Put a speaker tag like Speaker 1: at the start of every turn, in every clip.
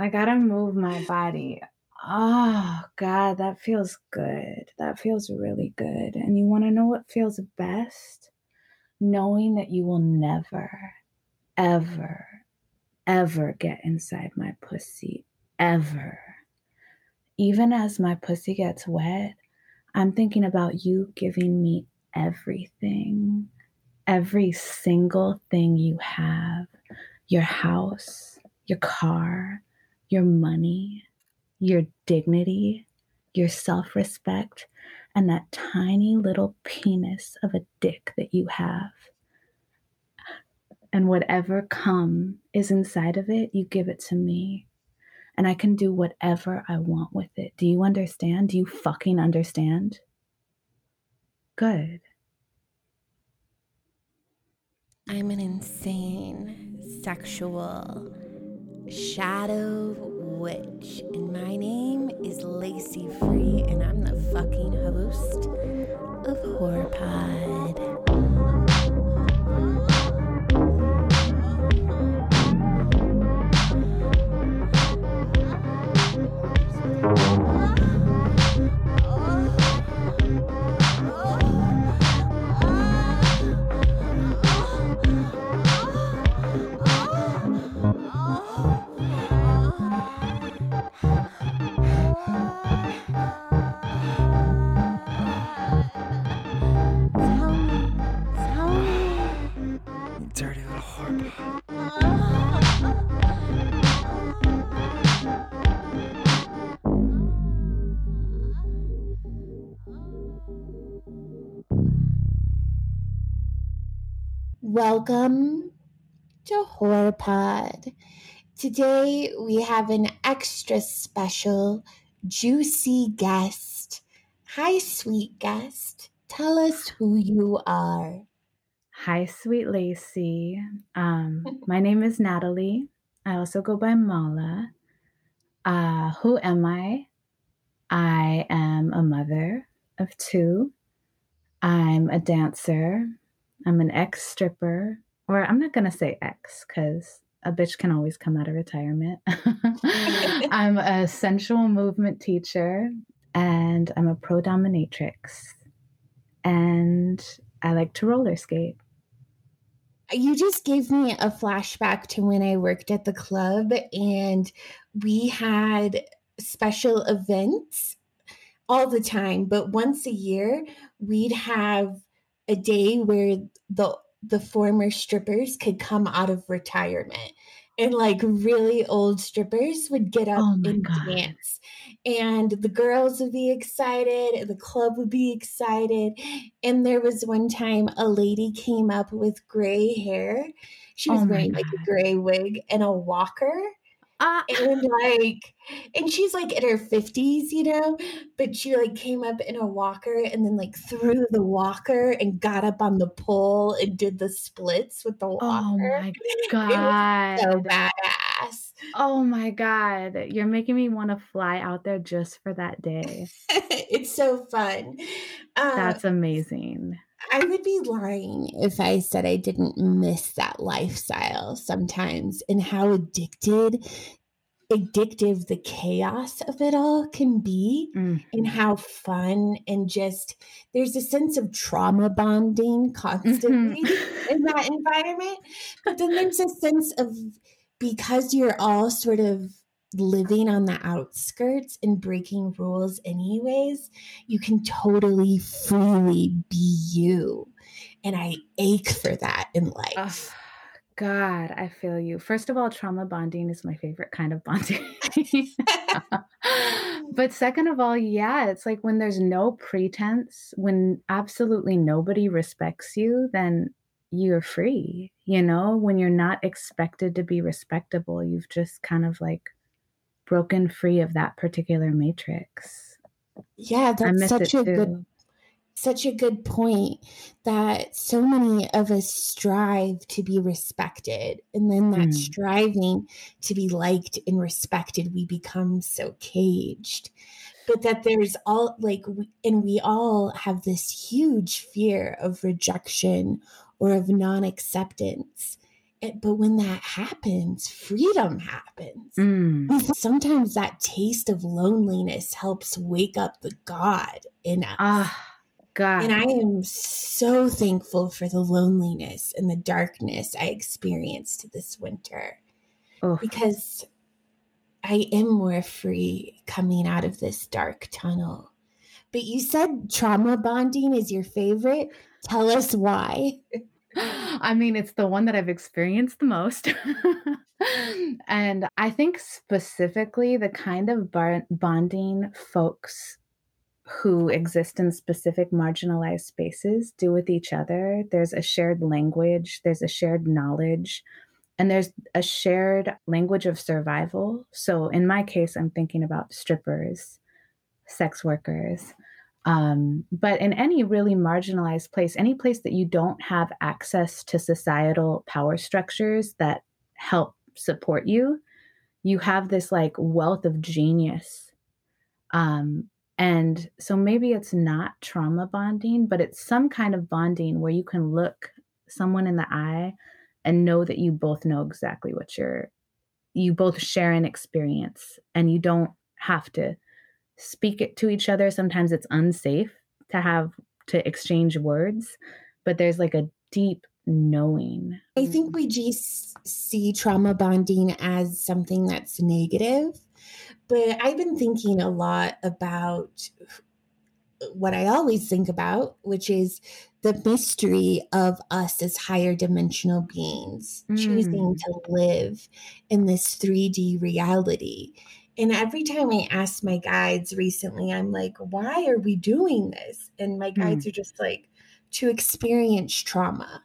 Speaker 1: I gotta move my body. Oh, God, that feels good. That feels really good. And you wanna know what feels best? Knowing that you will never, ever, ever get inside my pussy. Ever. Even as my pussy gets wet, I'm thinking about you giving me everything, every single thing you have your house, your car, your money, your dignity, your self respect, and that tiny little penis of a dick that you have. And whatever cum is inside of it, you give it to me. And I can do whatever I want with it. Do you understand? Do you fucking understand? Good.
Speaker 2: I'm an insane sexual shadow witch, and my name is Lacey Free, and I'm the fucking host of Horror Pod. Welcome to Horror Pod. Today we have an extra special, juicy guest. Hi, sweet guest. Tell us who you are.
Speaker 1: Hi, sweet Lacey. Um, my name is Natalie. I also go by Mala. Uh, who am I? I am a mother of two. I'm a dancer. I'm an ex stripper, or I'm not going to say ex because a bitch can always come out of retirement. I'm a sensual movement teacher and I'm a pro dominatrix. And I like to roller skate.
Speaker 2: You just gave me a flashback to when I worked at the club and we had special events all the time, but once a year we'd have a day where the the former strippers could come out of retirement. And like really old strippers would get up
Speaker 1: Oh
Speaker 2: and
Speaker 1: God.
Speaker 2: dance. And the girls would be excited the club would be excited. And there was one time a lady came up with gray hair. She was
Speaker 1: Oh
Speaker 2: wearing like a gray wig and a walker
Speaker 1: Ah,
Speaker 2: and like and she's like in her 50s you know but she like came up in a walker and then like threw the walker and got up on the pole and did the splits with the walker
Speaker 1: oh my
Speaker 2: It was
Speaker 1: God.
Speaker 2: so badass
Speaker 1: Oh my God. You're making me want to fly out there just for that day.
Speaker 2: it's so fun uh,
Speaker 1: That's amazing.
Speaker 2: I would be lying if I said I didn't miss that lifestyle sometimes and how addicted addictive the chaos of it all can be
Speaker 1: Mm.
Speaker 2: and how fun and just there's a sense of trauma bonding constantly
Speaker 1: Mhm.
Speaker 2: in that environment but then there's a sense of because you're all sort of living on the outskirts and breaking rules anyways you can totally freely be you and i ache for that in life
Speaker 1: Ugh, God, I feel you. First of all, trauma bonding is my favorite kind of bonding. but second of all, yeah, it's like when there's no pretense, when absolutely nobody respects you, then you're free. You know, when you're not expected to be respectable, you've just kind of like broken free of that particular matrix.
Speaker 2: yeah that's such a good such a good point that so many of us strive to be respected and then that
Speaker 1: Mm.
Speaker 2: striving to be liked and respected we become so caged but that there's all like we, and we all have this huge fear of rejection or of non-acceptance It, but when that happens, freedom happens.
Speaker 1: Mm.
Speaker 2: Sometimes that taste of loneliness helps wake up the God in us.
Speaker 1: Ah, God.
Speaker 2: And I am so thankful for the loneliness and the darkness I experienced this winter because I am more free coming out of this dark tunnel. But you said trauma bonding is your favorite. Tell us why.
Speaker 1: I mean, it's the one that I've experienced the most. and I think specifically the kind of bar- bonding folks who exist in specific marginalized spaces do with each other. There's a shared language, there's a shared knowledge, and there's a shared language of survival. So in my case, I'm thinking about strippers, sex workers. Um, but in any really marginalized place, any place that you don't have access to societal power structures that help support you, you have this like wealth of genius. Um, and so maybe it's not trauma bonding, but it's some kind of bonding where you can look someone in the eye and know that you both know exactly what you're, you both share an experience and you don't have to speak it to each other. Sometimes it's unsafe to have to exchange words, but there's like a deep knowing.
Speaker 2: I think we just see trauma bonding as something that's negative but I've been thinking a lot about what I always think about, which is the mystery of us as higher dimensional beings mm. choosing to live in this 3D reality. And every time I ask my guides recently, I'm like, why are we doing this? And my guides mm. are just like, to experience trauma.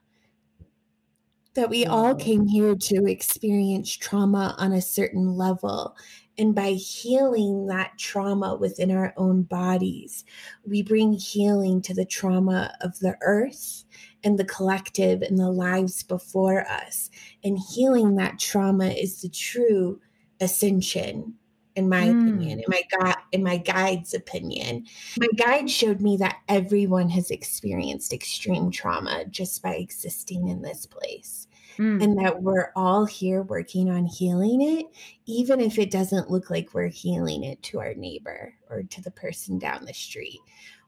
Speaker 2: That we all came here to experience trauma on a certain level. And by healing that trauma within our own bodies, we bring healing to the trauma of the earth and the collective and the lives before us. And healing that trauma is the true ascension in my mm. opinion, in my God, in my guide's opinion. My guide showed me that everyone has experienced extreme trauma just by existing in this place mm. and that we're all here working on healing it, even if it doesn't look like we're healing it to our neighbor or to the person down the street.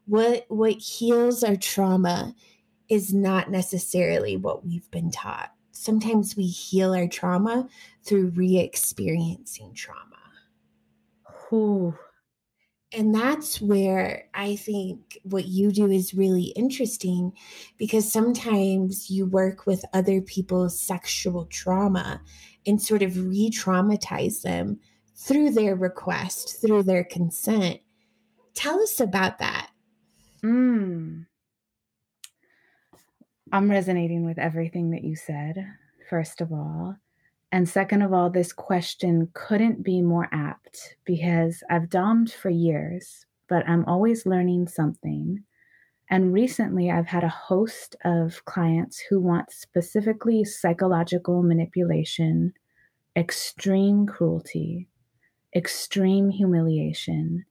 Speaker 2: What what heals our trauma is not necessarily what we've been taught. Sometimes we heal our trauma through re-experiencing trauma. And that's where I think what you do is really interesting because sometimes you work with other people's sexual trauma and sort of re traumatize them through their request, through their consent. Tell us about that.
Speaker 1: Mm. I'm resonating with everything that you said, first of all. And second of all, this question couldn't be more apt because I've domed for years, but I'm always learning something. And recently, I've had a host of clients who want specifically psychological manipulation, extreme cruelty, extreme humiliation.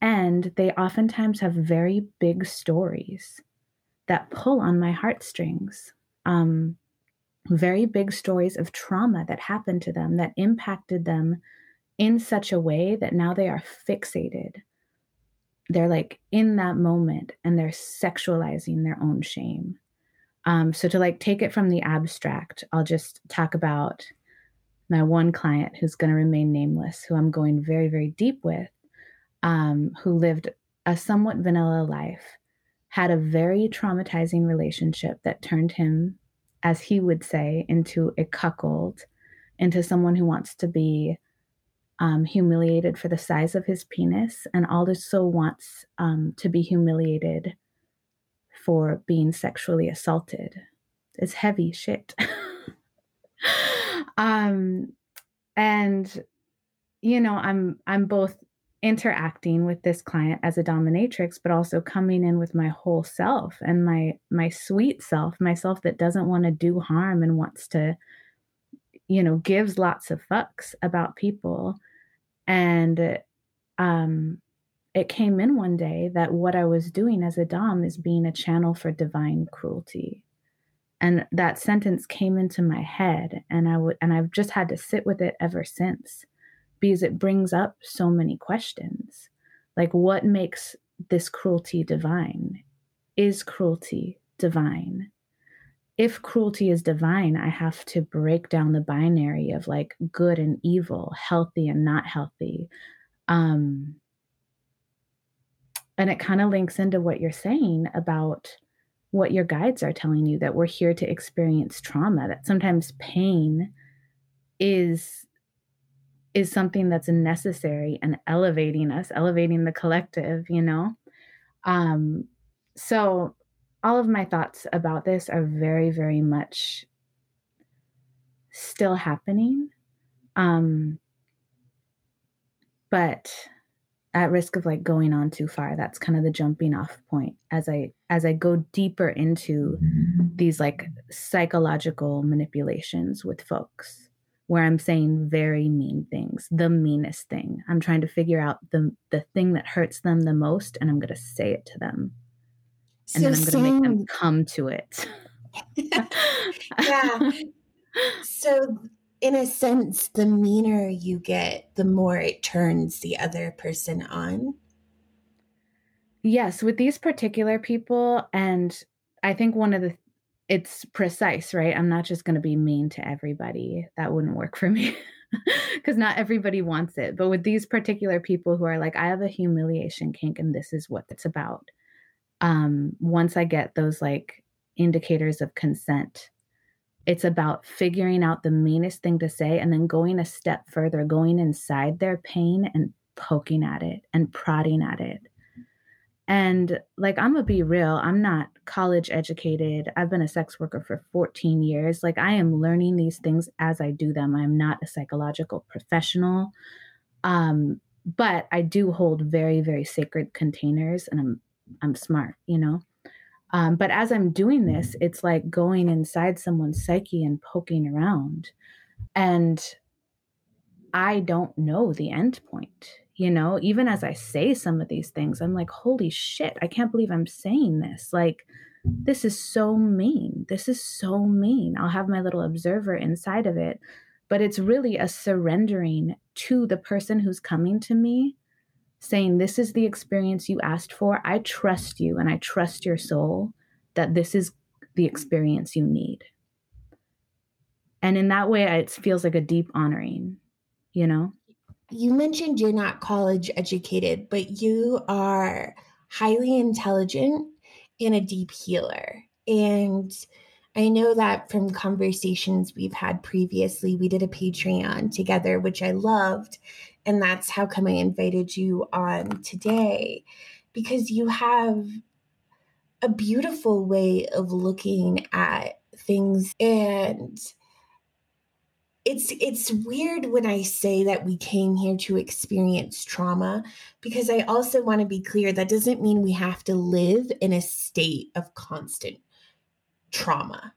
Speaker 1: And they oftentimes have very big stories that pull on my heartstrings. Um, very big stories of trauma that happened to them that impacted them in such a way that now they are fixated. They're like in that moment and they're sexualizing their own shame. Um, so to like take it from the abstract, I'll just talk about my one client who's going to remain nameless, who I'm going very, very deep with, um, who lived a somewhat vanilla life, had a very traumatizing relationship that turned him as he would say, into a cuckold, into someone who wants to be um, humiliated for the size of his penis, and also wants um, to be humiliated for being sexually assaulted. It's heavy shit. um, and you know, I'm I'm both interacting with this client as a dominatrix but also coming in with my whole self and my my sweet self myself that doesn't want to do harm and wants to you know gives lots of fucks about people. And um it came in one day that what i was doing as a dom is being a channel for divine cruelty. And that sentence came into my head and I would and I've just had to sit with it ever since because it brings up so many questions. Like what makes this cruelty divine? Is cruelty divine? If cruelty is divine, I have to break down the binary of like good and evil, healthy and not healthy. Um, and it kind of links into what you're saying about what your guides are telling you that we're here to experience trauma that sometimes pain is is something that's necessary and elevating us elevating the collective you know? Um so all of my thoughts about this are very very much still happening. Um but at risk of like going on too far that's kind of the jumping off point as i as i go deeper into these like psychological manipulations with folks where i'm saying very mean things the meanest thing. I'm trying to figure out the the thing that hurts them the most and i'm going to say it to them. And so then i'm going to make them come to it.
Speaker 2: Yeah. So in a sense, the meaner you get, the more it turns the other person on.
Speaker 1: Yes, with these particular people, and I think one of the it's precise, right? I'm not just going to be mean to everybody. That wouldn't work for me because not everybody wants it. But with these particular people who are like, I have a humiliation kink and this is what it's about. Um, once I get those like indicators of consent, it's about figuring out the meanest thing to say and then going a step further, going inside their pain and poking at it and prodding at it. And like, I'm gonna be real, I'm not college educated. I've been a sex worker for 14 years. Like, I am learning these things as I do them. I'm not a psychological professional. Um, but I do hold very, very sacred containers and I'm I'm smart, you know. Um, but as I'm doing this, it's like going inside someone's psyche and poking around. And I don't know the end point. You know, even as I say some of these things, I'm like, holy shit, I can't believe I'm saying this. Like, this is so mean. This is so mean. I'll have my little observer inside of it. But it's really a surrendering to the person who's coming to me saying, This is the experience you asked for. I trust you and I trust your soul that this is the experience you need. And in that way, it feels like a deep honoring, you know?
Speaker 2: You mentioned you're not college educated, but you are highly intelligent and a deep healer. And I know that from conversations we've had previously, we did a Patreon together, which I loved. And that's how come I invited you on today because you have a beautiful way of looking at things and it's it's weird when I say that we came here to experience trauma because I also want to be clear that doesn't mean we have to live in a state of constant trauma.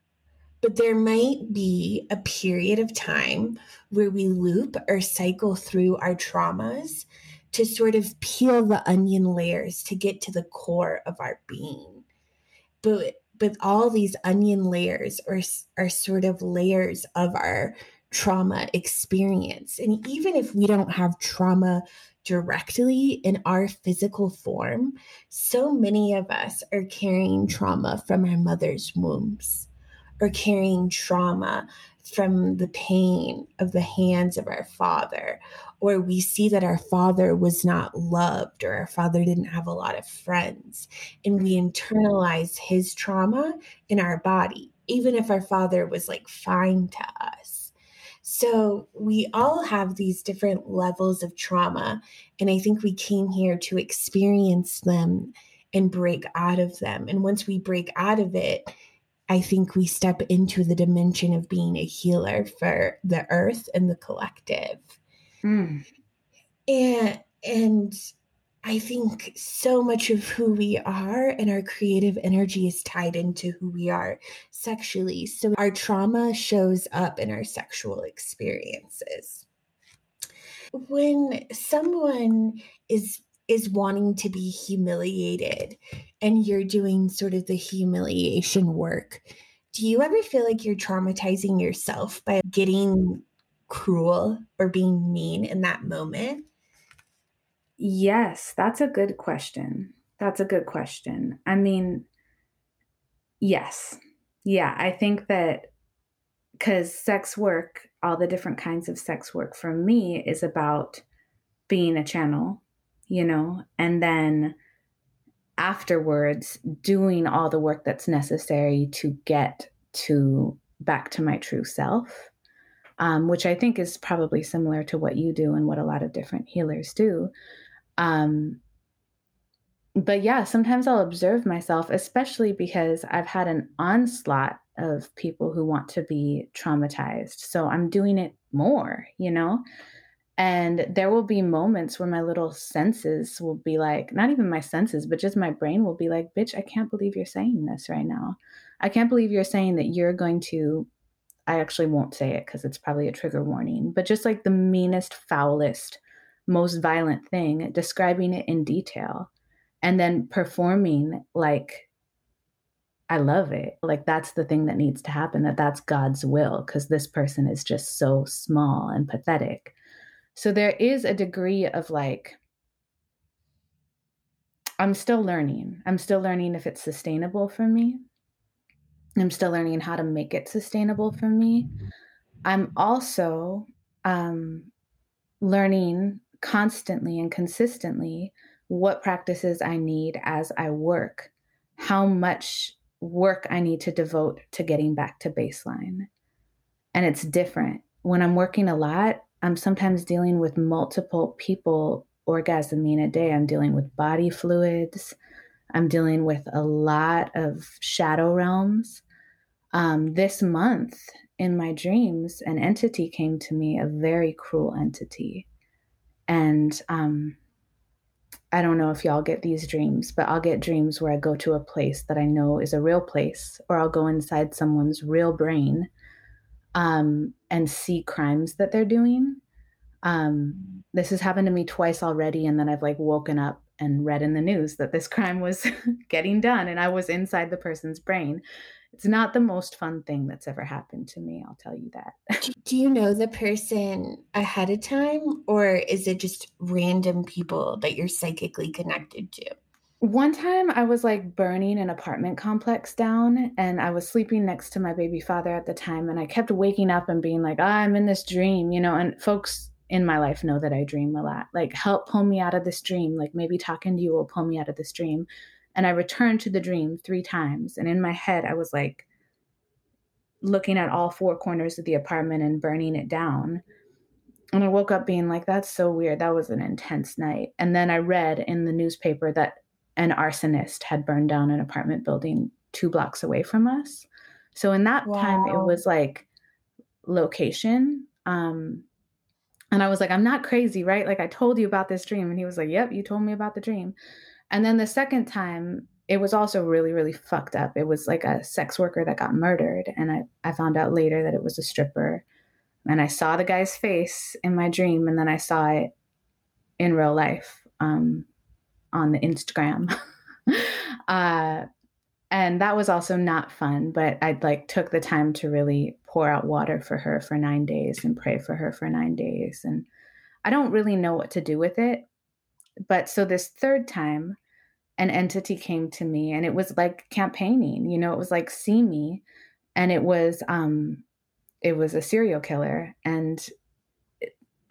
Speaker 2: But there might be a period of time where we loop or cycle through our traumas to sort of peel the onion layers to get to the core of our being. But but all these onion layers are, are sort of layers of our trauma experience. And even if we don't have trauma directly in our physical form, so many of us are carrying trauma from our mother's wombs or carrying trauma from the pain of the hands of our father, or we see that our father was not loved, or our father didn't have a lot of friends, and we internalize his trauma in our body, even if our father was like fine to us. So we all have these different levels of trauma, and I think we came here to experience them and break out of them. And once we break out of it, I think we step into the dimension of being a healer for the earth and the collective. Mm. And and I think so much of who we are and our creative energy is tied into who we are sexually. So our trauma shows up in our sexual experiences. When someone is is wanting to be humiliated and you're doing sort of the humiliation work Do you ever feel like you're traumatizing yourself by getting cruel or being mean in that moment?
Speaker 1: Yes, that's a good question. That's a good question. I mean, yes. Yeah, I think that because sex work, all the different kinds of sex work for me is about being a channel, you know, and then afterwards doing all the work that's necessary to get to back to my true self um, which i think is probably similar to what you do and what a lot of different healers do um, but yeah sometimes i'll observe myself especially because i've had an onslaught of people who want to be traumatized so i'm doing it more you know and there will be moments where my little senses will be like, not even my senses, but just my brain will be like, bitch, I can't believe you're saying this right now. I can't believe you're saying that you're going to, I actually won't say it because it's probably a trigger warning, but just like the meanest, foulest, most violent thing, describing it in detail and then performing like, I love it. Like that's the thing that needs to happen, that that's God's will because this person is just so small and pathetic so there is a degree of like, I'm still learning. I'm still learning if it's sustainable for me. I'm still learning how to make it sustainable for me. I'm also um, learning constantly and consistently what practices I need as I work, how much work I need to devote to getting back to baseline. And it's different. When I'm working a lot, I'm sometimes dealing with multiple people orgasming a day. I'm dealing with body fluids. I'm dealing with a lot of shadow realms. Um, this month in my dreams, an entity came to me, a very cruel entity. And um, I don't know if y'all get these dreams, but I'll get dreams where I go to a place that I know is a real place, or I'll go inside someone's real brain um, and see crimes that they're doing. Um, this has happened to me twice already, and then I've like woken up and read in the news that this crime was getting done, and I was inside the person's brain. It's not the most fun thing that's ever happened to me, I'll tell you that.
Speaker 2: Do you know the person ahead of time, or is it just random people that you're psychically connected to?
Speaker 1: One time I was like burning an apartment complex down and I was sleeping next to my baby father at the time and I kept waking up and being like, oh, I'm in this dream, you know, and folks in my life know that I dream a lot. Like help pull me out of this dream. Like maybe talking to you will pull me out of this dream. And I returned to the dream three times and in my head I was like looking at all four corners of the apartment and burning it down. And I woke up being like, that's so weird. That was an intense night. And then I read in the newspaper that an arsonist had burned down an apartment building two blocks away from us. So in that wow. time, it was like location. Um, and I was like, I'm not crazy, right? Like I told you about this dream. And he was like, Yep, you told me about the dream. And then the second time, it was also really, really fucked up. It was like a sex worker that got murdered. And I, I found out later that it was a stripper. And I saw the guy's face in my dream, and then I saw it in real life. Um, on the Instagram. uh, and that was also not fun, but I like took the time to really pour out water for her for nine days and pray for her for nine days. And I don't really know what to do with it. But so this third time, an entity came to me and it was like campaigning, you know, it was like see me. And it was um it was a serial killer. And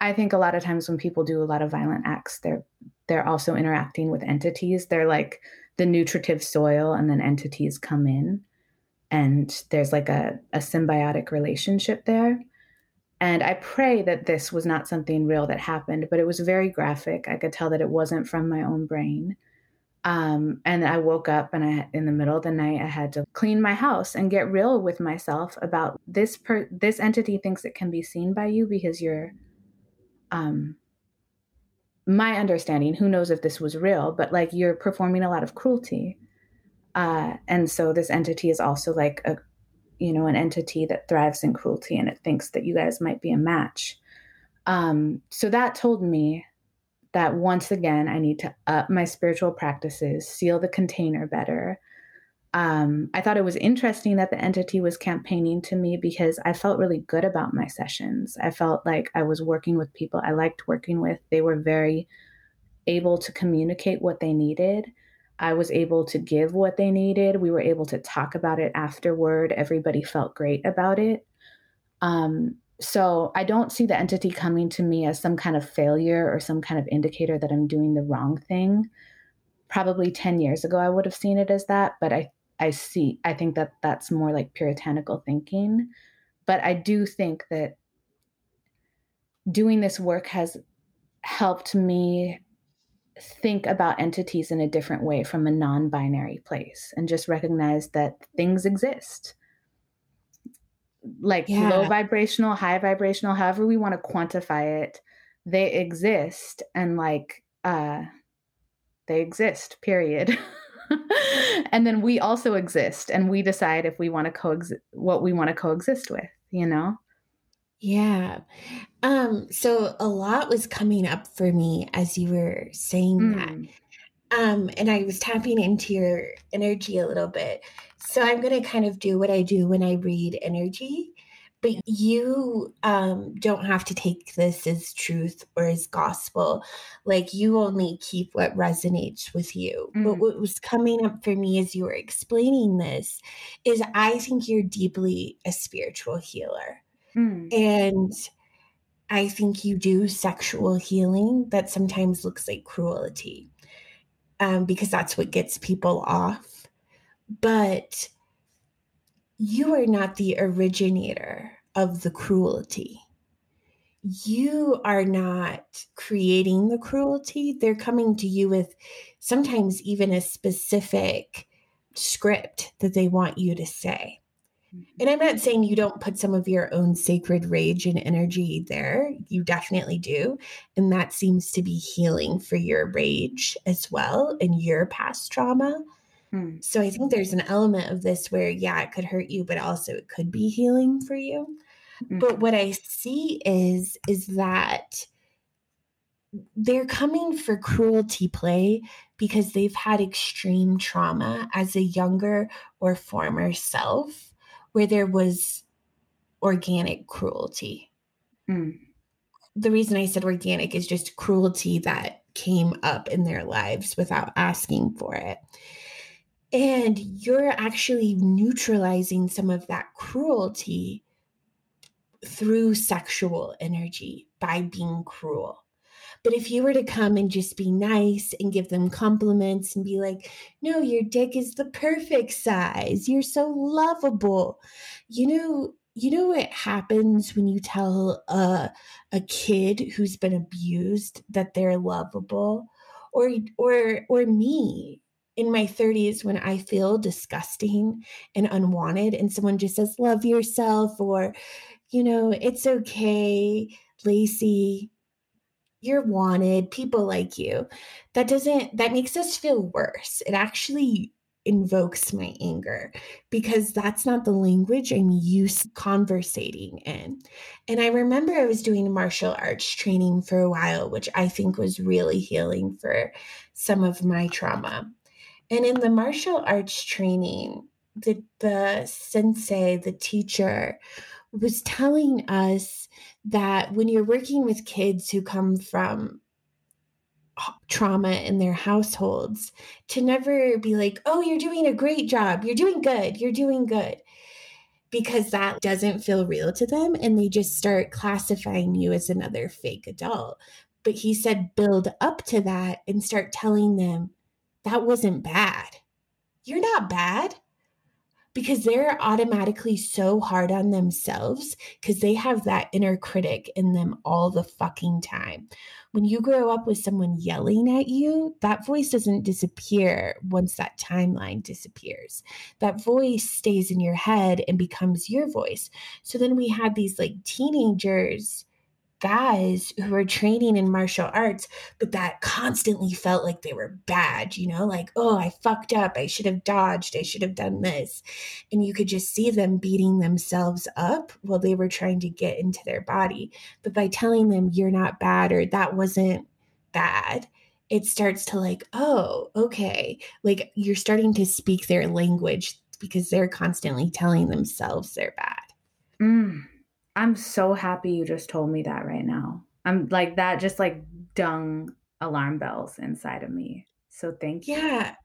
Speaker 1: I think a lot of times when people do a lot of violent acts, they're they're also interacting with entities. They're like the nutritive soil, and then entities come in, and there's like a, a symbiotic relationship there. And I pray that this was not something real that happened, but it was very graphic. I could tell that it wasn't from my own brain. Um, and I woke up and I, in the middle of the night, I had to clean my house and get real with myself about this. Per, this entity thinks it can be seen by you because you're um, my understanding, who knows if this was real, but like you're performing a lot of cruelty. Uh, and so this entity is also like a, you know, an entity that thrives in cruelty and it thinks that you guys might be a match. Um, so that told me that once again, I need to up my spiritual practices, seal the container better, um, I thought it was interesting that the entity was campaigning to me because I felt really good about my sessions. I felt like I was working with people I liked working with. They were very able to communicate what they needed. I was able to give what they needed. We were able to talk about it afterward. Everybody felt great about it. Um, so I don't see the entity coming to me as some kind of failure or some kind of indicator that I'm doing the wrong thing. Probably 10 years ago, I would have seen it as that, but I I see, I think that that's more like puritanical thinking. But I do think that doing this work has helped me think about entities in a different way from a non binary place and just recognize that things exist. Like yeah. low vibrational, high vibrational, however we want to quantify it, they exist and like uh they exist, period. and then we also exist and we decide if we want to coexist what we want to coexist with you know
Speaker 2: yeah um so a lot was coming up for me as you were saying mm. that um and i was tapping into your energy a little bit so i'm going to kind of do what i do when i read energy but you um, don't have to take this as truth or as gospel. Like you only keep what resonates with you. Mm. But what was coming up for me as you were explaining this is I think you're deeply a spiritual healer. Mm. And I think you do sexual healing that sometimes looks like cruelty um, because that's what gets people off. But you are not the originator of the cruelty. You are not creating the cruelty. They're coming to you with sometimes even a specific script that they want you to say. And I'm not saying you don't put some of your own sacred rage and energy there. You definitely do. And that seems to be healing for your rage as well and your past trauma. Hmm. So I think there's an element of this where, yeah, it could hurt you, but also it could be healing for you. Mm-hmm. But what I see is is that they're coming for cruelty play because they've had extreme trauma as a younger or former self where there was organic cruelty. Mm. The reason I said organic is just cruelty that came up in their lives without asking for it. And you're actually neutralizing some of that cruelty through sexual energy by being cruel. But if you were to come and just be nice and give them compliments and be like, no, your dick is the perfect size. You're so lovable. You know, you know what happens when you tell a, a kid who's been abused that they're lovable? Or or or me in my 30s when I feel disgusting and unwanted, and someone just says, Love yourself, or, you know, it's okay, Lacey, you're wanted, people like you. That doesn't, that makes us feel worse. It actually invokes my anger because that's not the language I'm used conversating in. And I remember I was doing martial arts training for a while, which I think was really healing for some of my trauma. And in the martial arts training, the, the sensei, the teacher, was telling us that when you're working with kids who come from trauma in their households, to never be like, oh, you're doing a great job, you're doing good, you're doing good. Because that doesn't feel real to them. And they just start classifying you as another fake adult. But he said, build up to that and start telling them, that wasn't bad. You're not bad because they're automatically so hard on themselves because they have that inner critic in them all the fucking time. When you grow up with someone yelling at you, that voice doesn't disappear once that timeline disappears. That voice stays in your head and becomes your voice. So then we had these like teenagers guys who were training in martial arts, but that constantly felt like they were bad, you know, like, oh, I fucked up. I should have dodged. I should have done this. And you could just see them beating themselves up while they were trying to get into their body. But by telling them you're not bad or that wasn't bad, it starts to like, oh, okay. Like you're starting to speak their language because they're constantly telling themselves they're bad.
Speaker 1: Mm, I'm so happy you just told me that right now. I'm like, that just like dung alarm bells inside of me. So thank you.
Speaker 2: Yeah.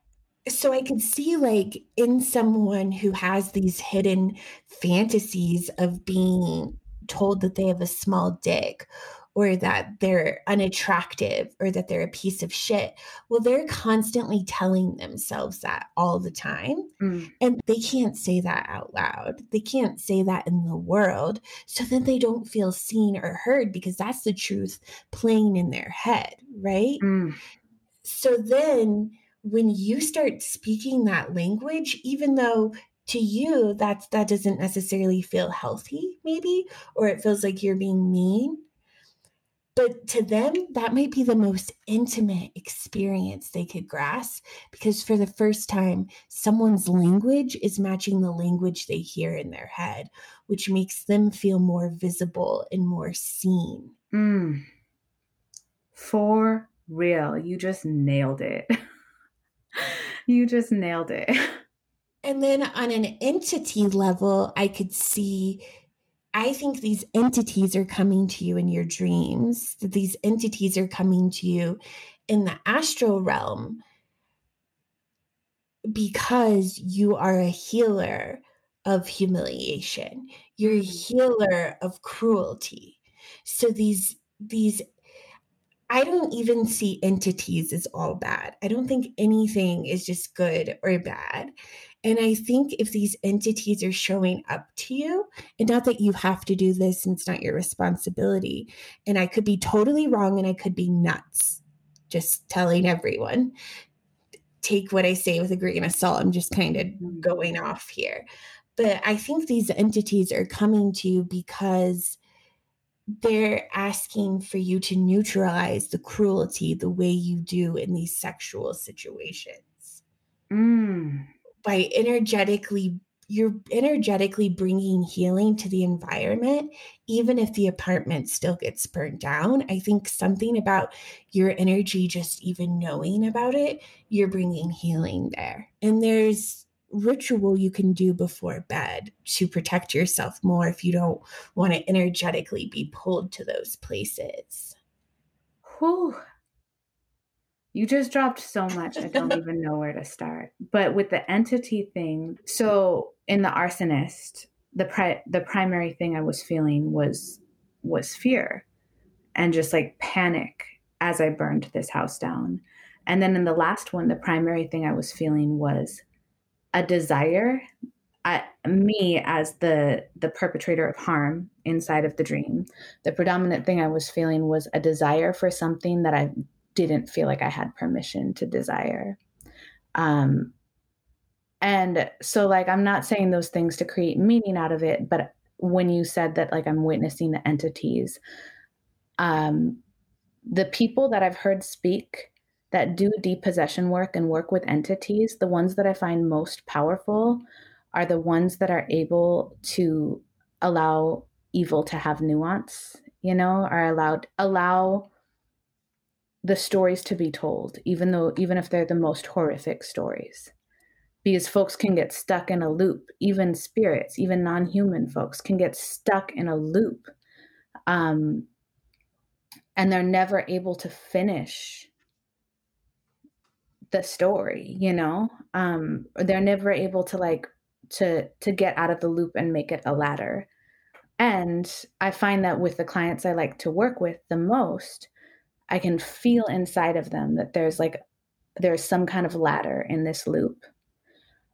Speaker 2: So I could see like in someone who has these hidden fantasies of being told that they have a small dick or that they're unattractive or that they're a piece of shit. Well, they're constantly telling themselves that all the time. Mm. And they can't say that out loud. They can't say that in the world. So then they don't feel seen or heard because that's the truth playing in their head, right? Mm. So then when you start speaking that language, even though to you that's that doesn't necessarily feel healthy maybe or it feels like you're being mean but to them, that might be the most intimate experience they could grasp because for the first time, someone's language is matching the language they hear in their head, which makes them feel more visible and more seen.
Speaker 1: Mm. For real. You just nailed it. you just nailed it.
Speaker 2: And then on an entity level, I could see I think these entities are coming to you in your dreams, that these entities are coming to you in the astral realm because you are a healer of humiliation. You're a healer of cruelty. So these these I don't even see entities as all bad. I don't think anything is just good or bad. And I think if these entities are showing up to you, and not that you have to do this and it's not your responsibility, and I could be totally wrong and I could be nuts, just telling everyone, take what I say with a grain of salt. I'm just kind of mm-hmm. going off here. But I think these entities are coming to you because they're asking for you to neutralize the cruelty the way you do in these sexual situations.
Speaker 1: Mm.
Speaker 2: By energetically you're energetically bringing healing to the environment even if the apartment still gets burned down. I think something about your energy just even knowing about it you're bringing healing there. And there's ritual you can do before bed to protect yourself more if you don't want to energetically be pulled to those places
Speaker 1: Whew, you just dropped so much. I don't even know where to start. But with the entity thing, so in the arsonist, the pri- the primary thing I was feeling was was fear and just like panic as I burned this house down. And then in the last one, the primary thing I was feeling was a desire at me as the the perpetrator of harm inside of the dream. The predominant thing I was feeling was a desire for something that I didn't feel like I had permission to desire. Um, and so, like, I'm not saying those things to create meaning out of it, but when you said that, like, I'm witnessing the entities, um, the people that I've heard speak that do depossession work and work with entities, the ones that I find most powerful are the ones that are able to allow evil to have nuance, you know, are allowed allow the stories to be told, even though even if they're the most horrific stories. Because folks can get stuck in a loop, even spirits, even non-human folks can get stuck in a loop. Um, and they're never able to finish the story, you know? Um, they're never able to like to to get out of the loop and make it a ladder. And I find that with the clients I like to work with the most, I can feel inside of them that there's like there's some kind of ladder in this loop.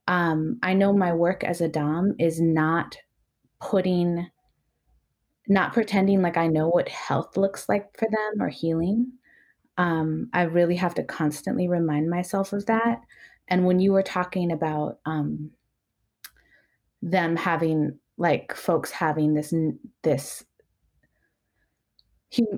Speaker 1: Um, I know my work as a dom is not putting, not pretending like I know what health looks like for them or healing. Um, I really have to constantly remind myself of that. And when you were talking about um, them having, like, folks having this this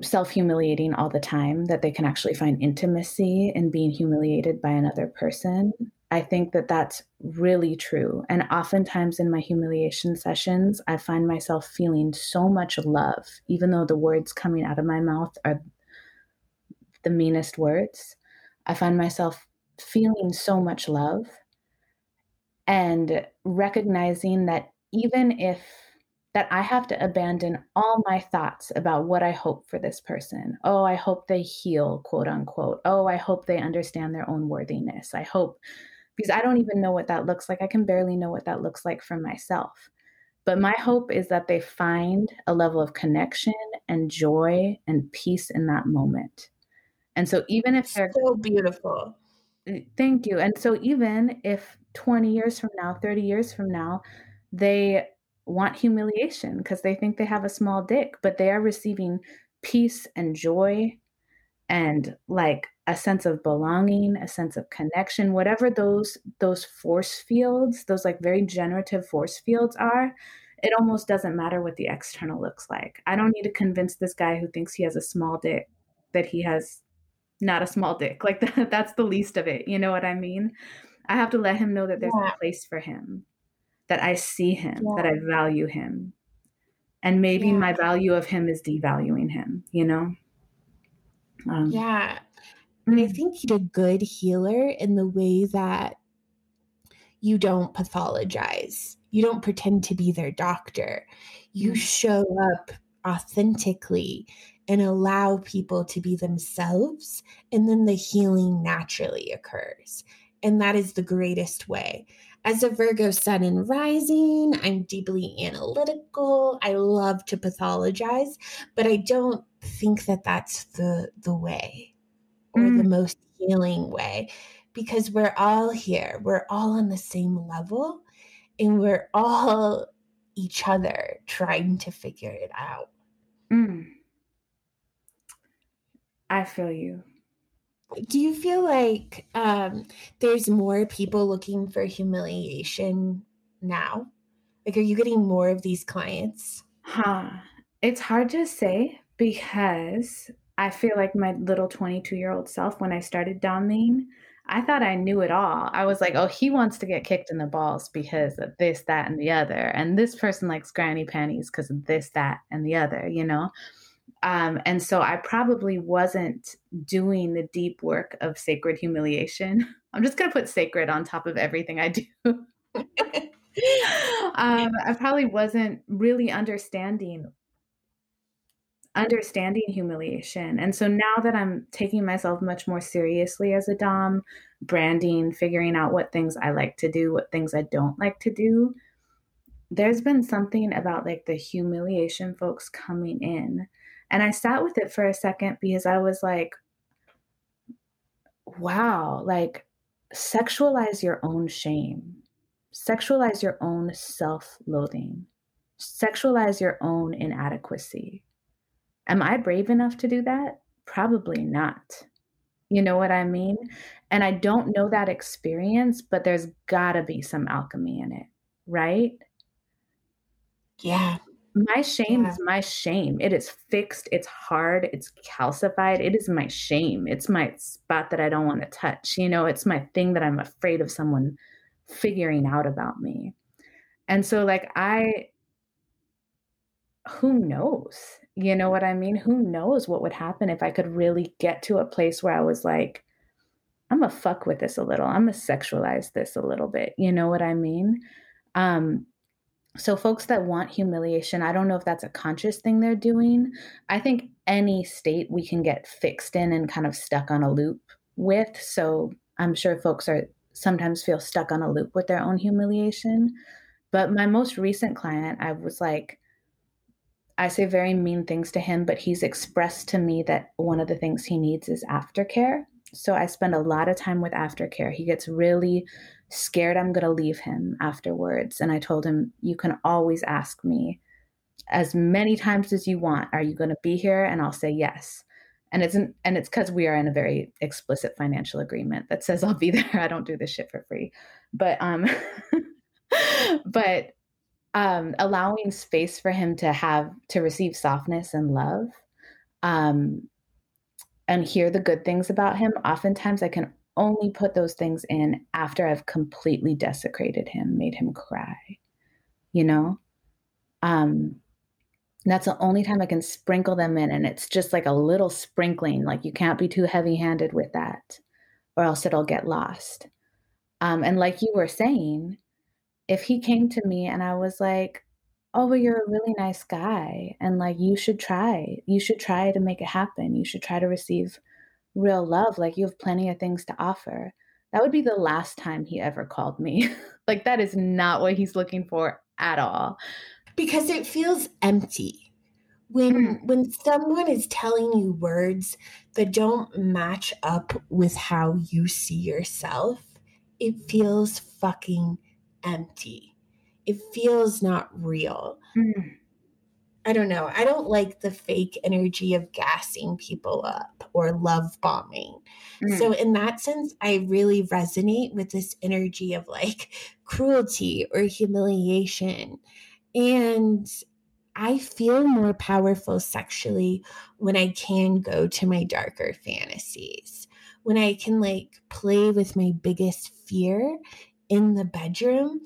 Speaker 1: self humiliating all the time, that they can actually find intimacy in being humiliated by another person. I think that that's really true. And oftentimes in my humiliation sessions, I find myself feeling so much love, even though the words coming out of my mouth are the meanest words. I find myself feeling so much love and recognizing that even if that I have to abandon all my thoughts about what I hope for this person. Oh, I hope they heal, quote unquote. Oh, I hope they understand their own worthiness. I hope, because I don't even know what that looks like. I can barely know what that looks like for myself. But my hope is that they find a level of connection and joy and peace in that moment. And so, even if they're
Speaker 2: so beautiful,
Speaker 1: eh, thank you. And so, even if 20 years from now, 30 years from now, they want humiliation because they think they have a small dick, but they are receiving peace and joy and like a sense of belonging, a sense of connection, whatever those those force fields, those like very generative force fields are, it almost doesn't matter what the external looks like. I don't need to convince this guy who thinks he has a small dick that he has not a small dick. Like that, that's the least of it. You know what I mean? I have to let him know that there's yeah. a place for him that I see him, yeah. that I value him. And maybe yeah. my value of him is devaluing him, you know?
Speaker 2: Um, yeah. And I think he's a good healer in the way that you don't pathologize. You don't pretend to be their doctor. You mm. show up authentically and allow people to be themselves, and then the healing naturally occurs. And that is the greatest way. As a Virgo sun and rising, I'm deeply analytical. I love to pathologize, but I don't think that that's the the way or mm. the most healing way because we're all here. We're all on the same level and we're all each other trying to figure it out.
Speaker 1: Mm. I feel you
Speaker 2: do you feel like um, there's more people looking for humiliation now? Like, are you getting more of these clients?
Speaker 1: Huh. It's hard to say because I feel like my little 22 year old self, when I started doming, I thought I knew it all. I was like, oh, he wants to get kicked in the balls because of this, that, and the other. And this person likes granny panties because of this, that, and the other, you know? Um, and so I probably wasn't doing the deep work of sacred humiliation. I'm just going to put sacred on top of everything I do. um, I probably wasn't really understanding understanding humiliation. And so now that I'm taking myself much more seriously as a dom, branding, figuring out what things I like to do, what things I don't like to do, there's been something about like the humiliation folks coming in and I sat with it for a second because I was like, wow, like sexualize your own shame, sexualize your own self loathing, sexualize your own inadequacy. Am I brave enough to do that? Probably not. You know what I mean? And I don't know that experience, but there's gotta be some alchemy in it, right?
Speaker 2: Yeah,
Speaker 1: my shame yeah. is my shame. It is fixed. It's hard. It's calcified. It is my shame. It's my spot that I don't want to touch. You know, it's my thing that I'm afraid of someone figuring out about me. And so, like, I, who knows? You know what I mean? Who knows what would happen if I could really get to a place where I was like, I'm gonna fuck with this a little. I'm gonna sexualize this a little bit. You know what I mean? Um, so folks that want humiliation i don't know if that's a conscious thing they're doing. I think any state we can get fixed in and kind of stuck on a loop with. So i'm sure folks are sometimes feel stuck on a loop with their own humiliation. But my most recent client i was like i say very mean things to him but he's expressed to me that one of the things he needs is aftercare. So i spend a lot of time with aftercare. He gets really scared I'm going to leave him afterwards. And I told him, You can always ask me as many times as you want, Are you going to be here? And I'll say yes. And it's and it's because we are in a very explicit financial agreement that says I'll be there. I don't do this shit for free. But um but um allowing space for him to have to receive softness and love um and hear the good things about him oftentimes i can only put those things in after I've completely desecrated him, made him cry, you know? Um, that's the only time I can sprinkle them in. And it's just like a little sprinkling. Like you can't be too heavy handed with that. or else it'll get lost. Um, and like you were saying, if he came to me and I was like, oh, but you're a really nice guy, and like you should try, you should try to make it happen. You should try to receive real love. Like you have plenty of things to offer. That would be the last time he ever called me. like that is not what he's looking for at all.
Speaker 2: Because it feels empty. When mm. when someone is telling you words that don't match up with how you see yourself, it feels fucking empty. It feels not real. Mm. I don't know. I don't like the fake energy of gassing people up or love bombing. Mm. So, in that sense, I really resonate with this energy of like cruelty or humiliation. And I feel more powerful sexually when I can go to my darker fantasies, when I can like play with my biggest fear in the bedroom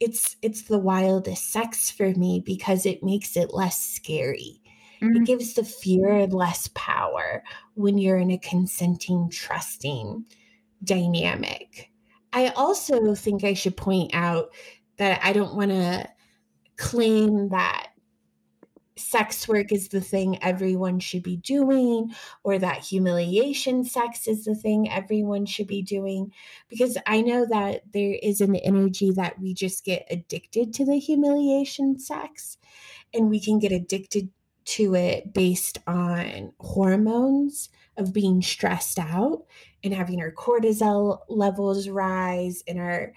Speaker 2: it's it's the wildest sex for me because it makes it less scary. Mm-hmm. It gives the fear less power when you're in a consenting, trusting dynamic. I also think I should point out that I don't want to claim that sex work is the thing everyone should be doing or that humiliation sex is the thing everyone should be doing. Because i know that there is an energy that we just get addicted to the humiliation sex and we can get addicted to it based on hormones of being stressed out and having our cortisol levels rise and our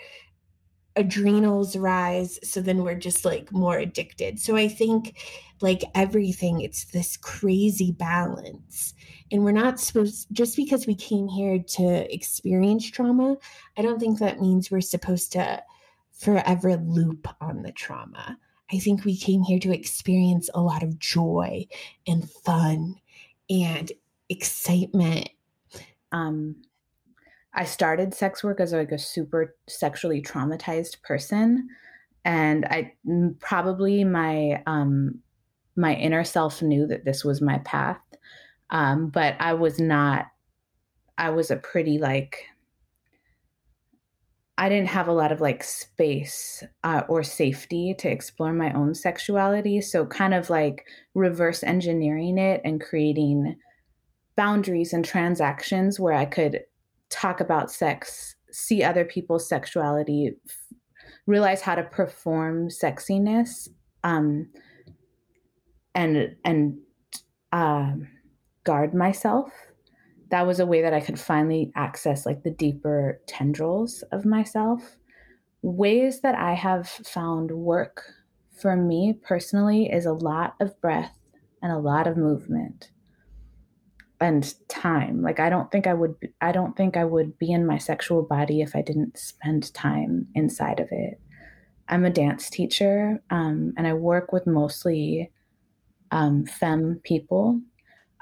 Speaker 2: adrenals rise. So then we're just like more addicted. So i think like everything it's this crazy balance. And we're not supposed just because we came here to experience trauma i don't think that means we're supposed to forever loop on the trauma. I think we came here to experience a lot of joy and fun and excitement.
Speaker 1: Um I started sex work as like a super sexually traumatized person and I probably my um my inner self knew that this was my path um but I was not I was a pretty like I didn't have a lot of like space uh, or safety to explore my own sexuality. So, kind of like reverse engineering it and creating boundaries and transactions where I could talk about sex, see other people's sexuality, f- realize how to perform sexiness, um, and and uh, guard myself. That was a way that I could finally access like the deeper tendrils of myself. Ways that I have found work for me personally is a lot of breath and a lot of movement and time like i don't think i would i don't think i would be in my sexual body if i didn't spend time inside of it i'm a dance teacher um, and i work with mostly um, femme people.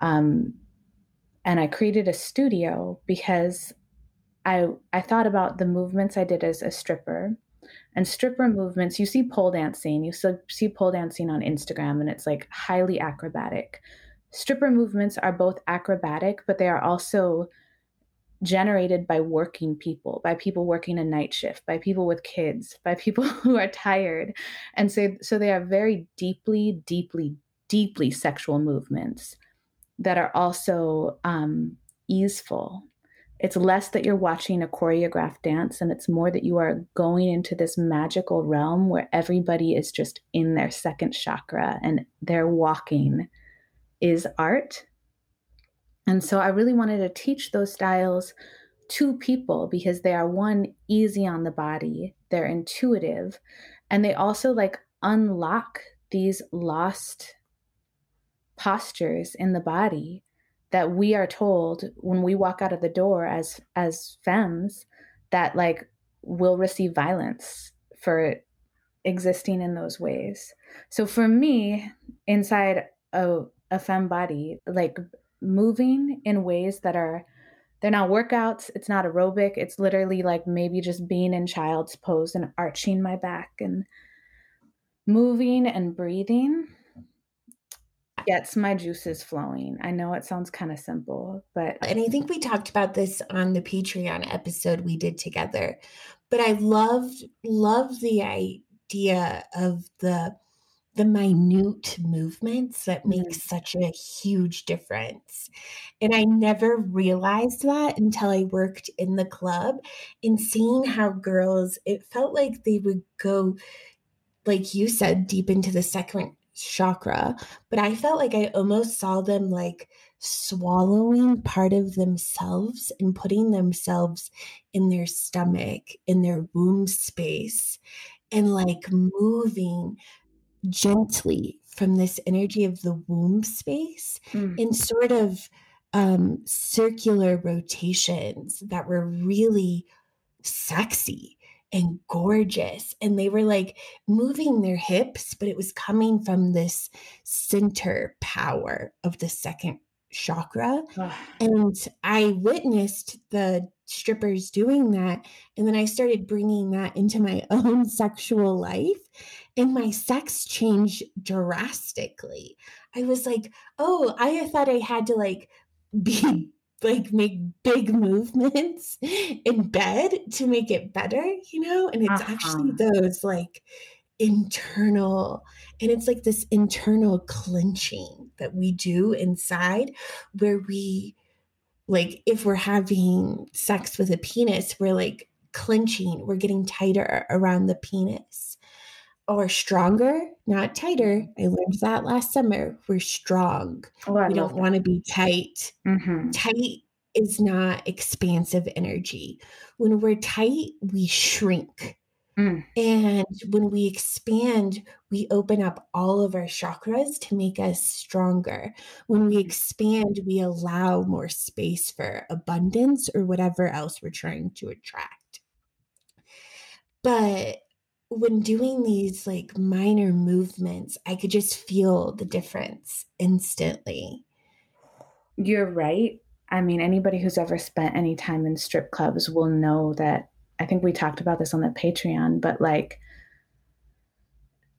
Speaker 1: Um, and i created a studio because i i thought about the movements i did as a stripper and stripper movements. You see pole dancing. You see pole dancing on instagram and it's like highly acrobatic. Stripper movements are both acrobatic, but they are also generated by working people, by people working a night shift, by people with kids, by people who are tired. And so, so they are very deeply, deeply, deeply sexual movements that are also um, easeful. It's less that you're watching a choreographed dance, and it's more that you are going into this magical realm where everybody is just in their second chakra and they're walking is art. And so I really wanted to teach those styles to people because they are one easy on the body, they're intuitive, and they also like unlock these lost postures in the body that we are told when we walk out of the door as as femmes that like will receive violence for existing in those ways. So for me, inside a a femme body, like moving in ways that are they're not workouts, it's not aerobic, it's literally like maybe just being in child's pose and arching my back and moving and breathing. Gets my juices flowing. I know it sounds kind of simple, but
Speaker 2: and I think we talked about this on the Patreon episode we did together. But I loved loved the idea of the the minute movements that make
Speaker 1: Mhm.
Speaker 2: such a huge difference. And I never realized that until I worked in the club and seeing how girls, it felt like they would go, like you said, deep into the second chakra. But I felt like I almost saw them like swallowing part of themselves and putting themselves in their stomach, in their womb space, and like moving gently from this energy of the womb space
Speaker 1: Mm.
Speaker 2: in sort of um, circular rotations that were really sexy and gorgeous. And they were like moving their hips, but it was coming from this center power of the second chakra. And I witnessed the strippers doing that. And then I started bringing that into my own sexual life. And my sex changed drastically. I was like, oh, I thought I had to like be like make big movements in bed to make it better, you know? And it's actually
Speaker 1: Uh-huh.
Speaker 2: those like internal and it's like this internal clenching that we do inside where we like if we're having sex with a penis we're like clenching we're getting tighter around the penis or stronger not tighter. I learned that last summer. We're strong.
Speaker 1: Oh, I
Speaker 2: we don't want to be tight.
Speaker 1: Mhm.
Speaker 2: tight is not expansive energy. When we're tight we shrink.
Speaker 1: Mm.
Speaker 2: and when we expand, we open up all of our chakras to make us stronger. When we expand, we allow more space for abundance or whatever else we're trying to attract. But when doing these like minor movements, I could just feel the difference instantly.
Speaker 1: You're right. I mean, anybody who's ever spent any time in strip clubs will know that. I think we talked about this on the Patreon, but like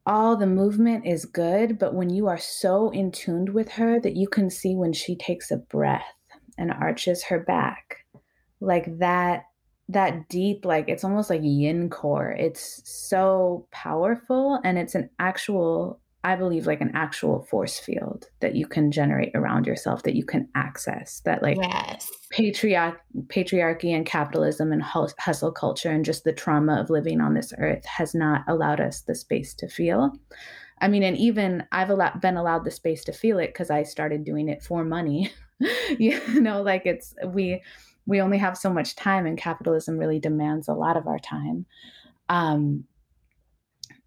Speaker 1: all the movement is good, but when you are so in tuned with her that you can see when she takes a breath and arches her back, like that that deep like it's almost like yin core. It's so powerful and it's an actual I believe like an actual force field that you can generate around yourself that you can access that like
Speaker 2: yes.
Speaker 1: patriarch patriarchy and capitalism and hustle culture and just the trauma of living on this earth has not allowed us the space to feel i mean and even i've allowed, been allowed the space to feel it because i started doing it for money you know like it's we we only have so much time and capitalism really demands a lot of our time um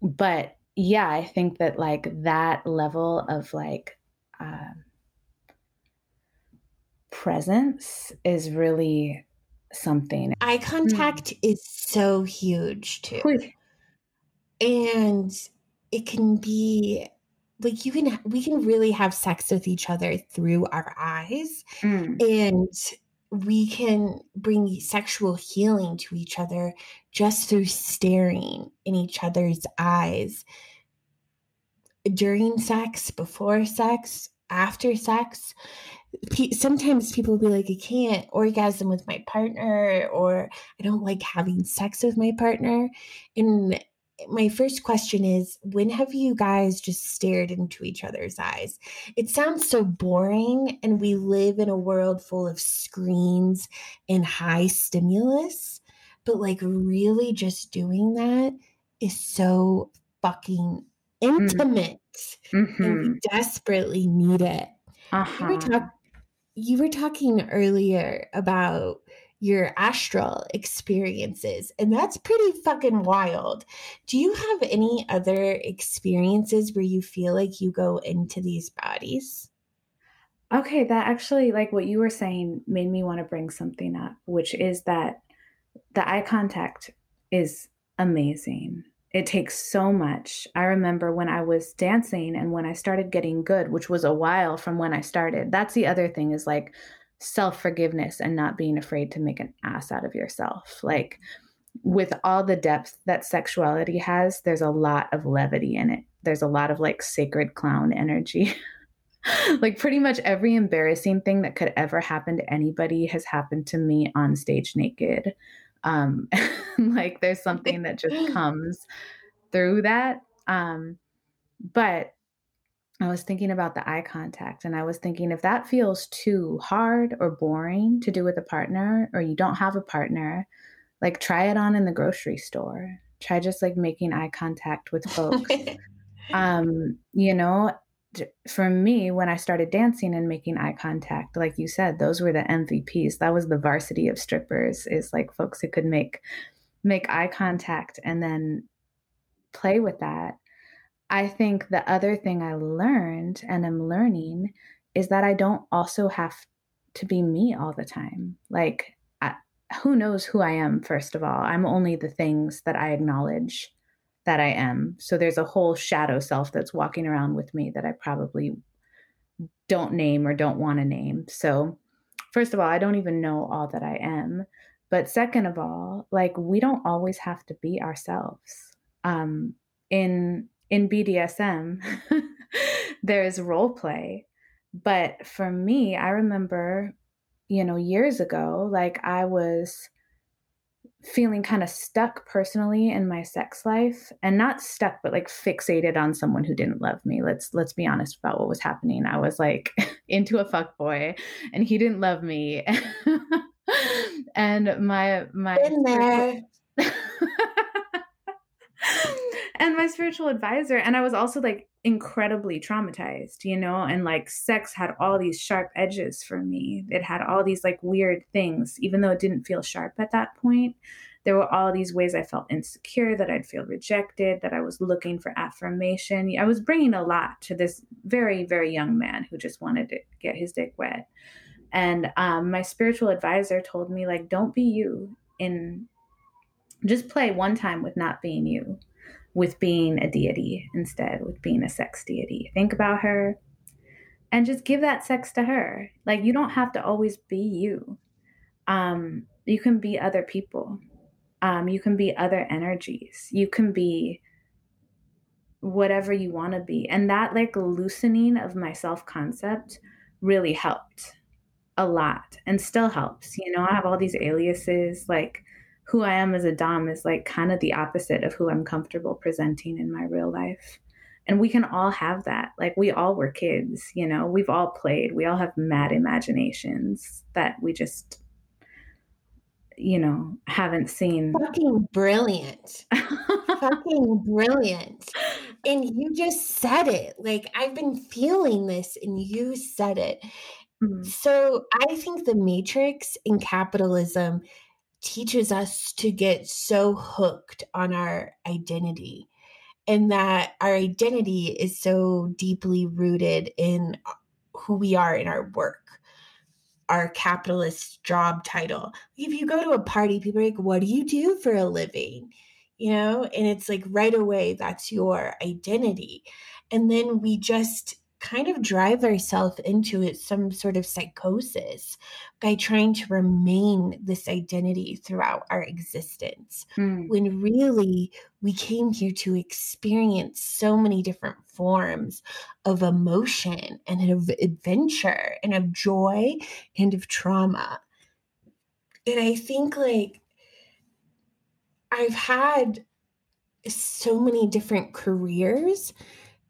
Speaker 1: but yeah i think that like that level of like um presence is really something.
Speaker 2: Eye contact is so huge too. and it can be like you can we can really have sex with each other through our eyes
Speaker 1: Mm.
Speaker 2: and we can bring sexual healing to each other just through staring in each other's eyes. During sex before sex after sex sometimes people will be like i can't orgasm with my partner or i don't like having sex with my partner and my first question is when have you guys just stared into each other's eyes it sounds so boring and we live in a world full of screens and high stimulus but like really just doing that is so fucking intimate and
Speaker 1: Mhm.
Speaker 2: we desperately need it
Speaker 1: Uh-huh.
Speaker 2: were, talk- you were talking earlier about your astral experiences, and that's pretty fucking wild. Do you have any other experiences where you feel like you go into these bodies?
Speaker 1: Okay, that actually, like what you were saying, made me want to bring something up, which is that the eye contact is amazing. It takes so much. I remember when I was dancing and when I started getting good, which was a while from when I started. That's the other thing is like self forgiveness and not being afraid to make an ass out of yourself. Like with all the depth that sexuality has, there's a lot of levity in it. There's a lot of like sacred clown energy. like pretty much every embarrassing thing that could ever happen to anybody has happened to me on stage naked. Um, like there's something that just comes through that. Um, but I was thinking about the eye contact and I was thinking if that feels too hard or boring to do with a partner or you don't have a partner, like try it on in the grocery store. Try just like making eye contact with folks. um, you know, for me when I started dancing and making eye contact, like you said, those were the MVPs. That was the varsity of strippers is like folks who could make make eye contact and then play with that I think the other thing I learned and am learning is that I don't also have to be me all the time. Like, I, who knows who I am, first of all? I'm only the things that I acknowledge that I am. So there's a whole shadow self that's walking around with me that I probably don't name or don't want to name. So, first of all, I don't even know all that I am. But second of all, like, we don't always have to be ourselves. Um, in in BDSM, there's role play. But for me, I remember, you know, years ago, like I was feeling kind of stuck personally in my sex life and not stuck but like fixated on someone who didn't love me let's let's be honest about what was happening i was like into a fuck boy and he didn't love me and my my. And my spiritual advisor and i was also like incredibly traumatized you know and like sex had all these sharp edges for me. It had all these like weird things. Even though it didn't feel sharp at that point there were all these ways i felt insecure that i'd feel rejected that i was looking for affirmation. I was bringing a lot to this very very young man who just wanted to get his dick wet. And um, my spiritual advisor told me like don't be you in just play one time with not being you with being a deity instead, with being a sex deity. Think about her and just give that sex to her. Like you don't have to always be you. Um, you can be other people. Um, you can be other energies. You can be whatever you want to be. And that like loosening of my self concept really helped a lot and still helps. You know, I have all these aliases like who I am as a Dom is like kind of the opposite of who I'm comfortable presenting in my real life. And we can all have that. Like we all were kids, you know, we've all played. We all have mad imaginations that we just you know, haven't seen.
Speaker 2: Fucking brilliant. Fucking brilliant. And you just said it. Like I've been feeling this and you said it. Mm-hmm. So I think the matrix in capitalism teaches us to get so hooked on our identity and that our identity is so deeply rooted in uh, who we are in our work our capitalist job title. If you go to a party people are like what do you do for a living? You know and it's like right away that's your identity. And then we just kind of drive ourselves into it, some sort of psychosis by trying to remain this identity throughout our existence mm. when really we came here to experience so many different forms of emotion and of adventure and of joy and of trauma and i think like i've had so many different careers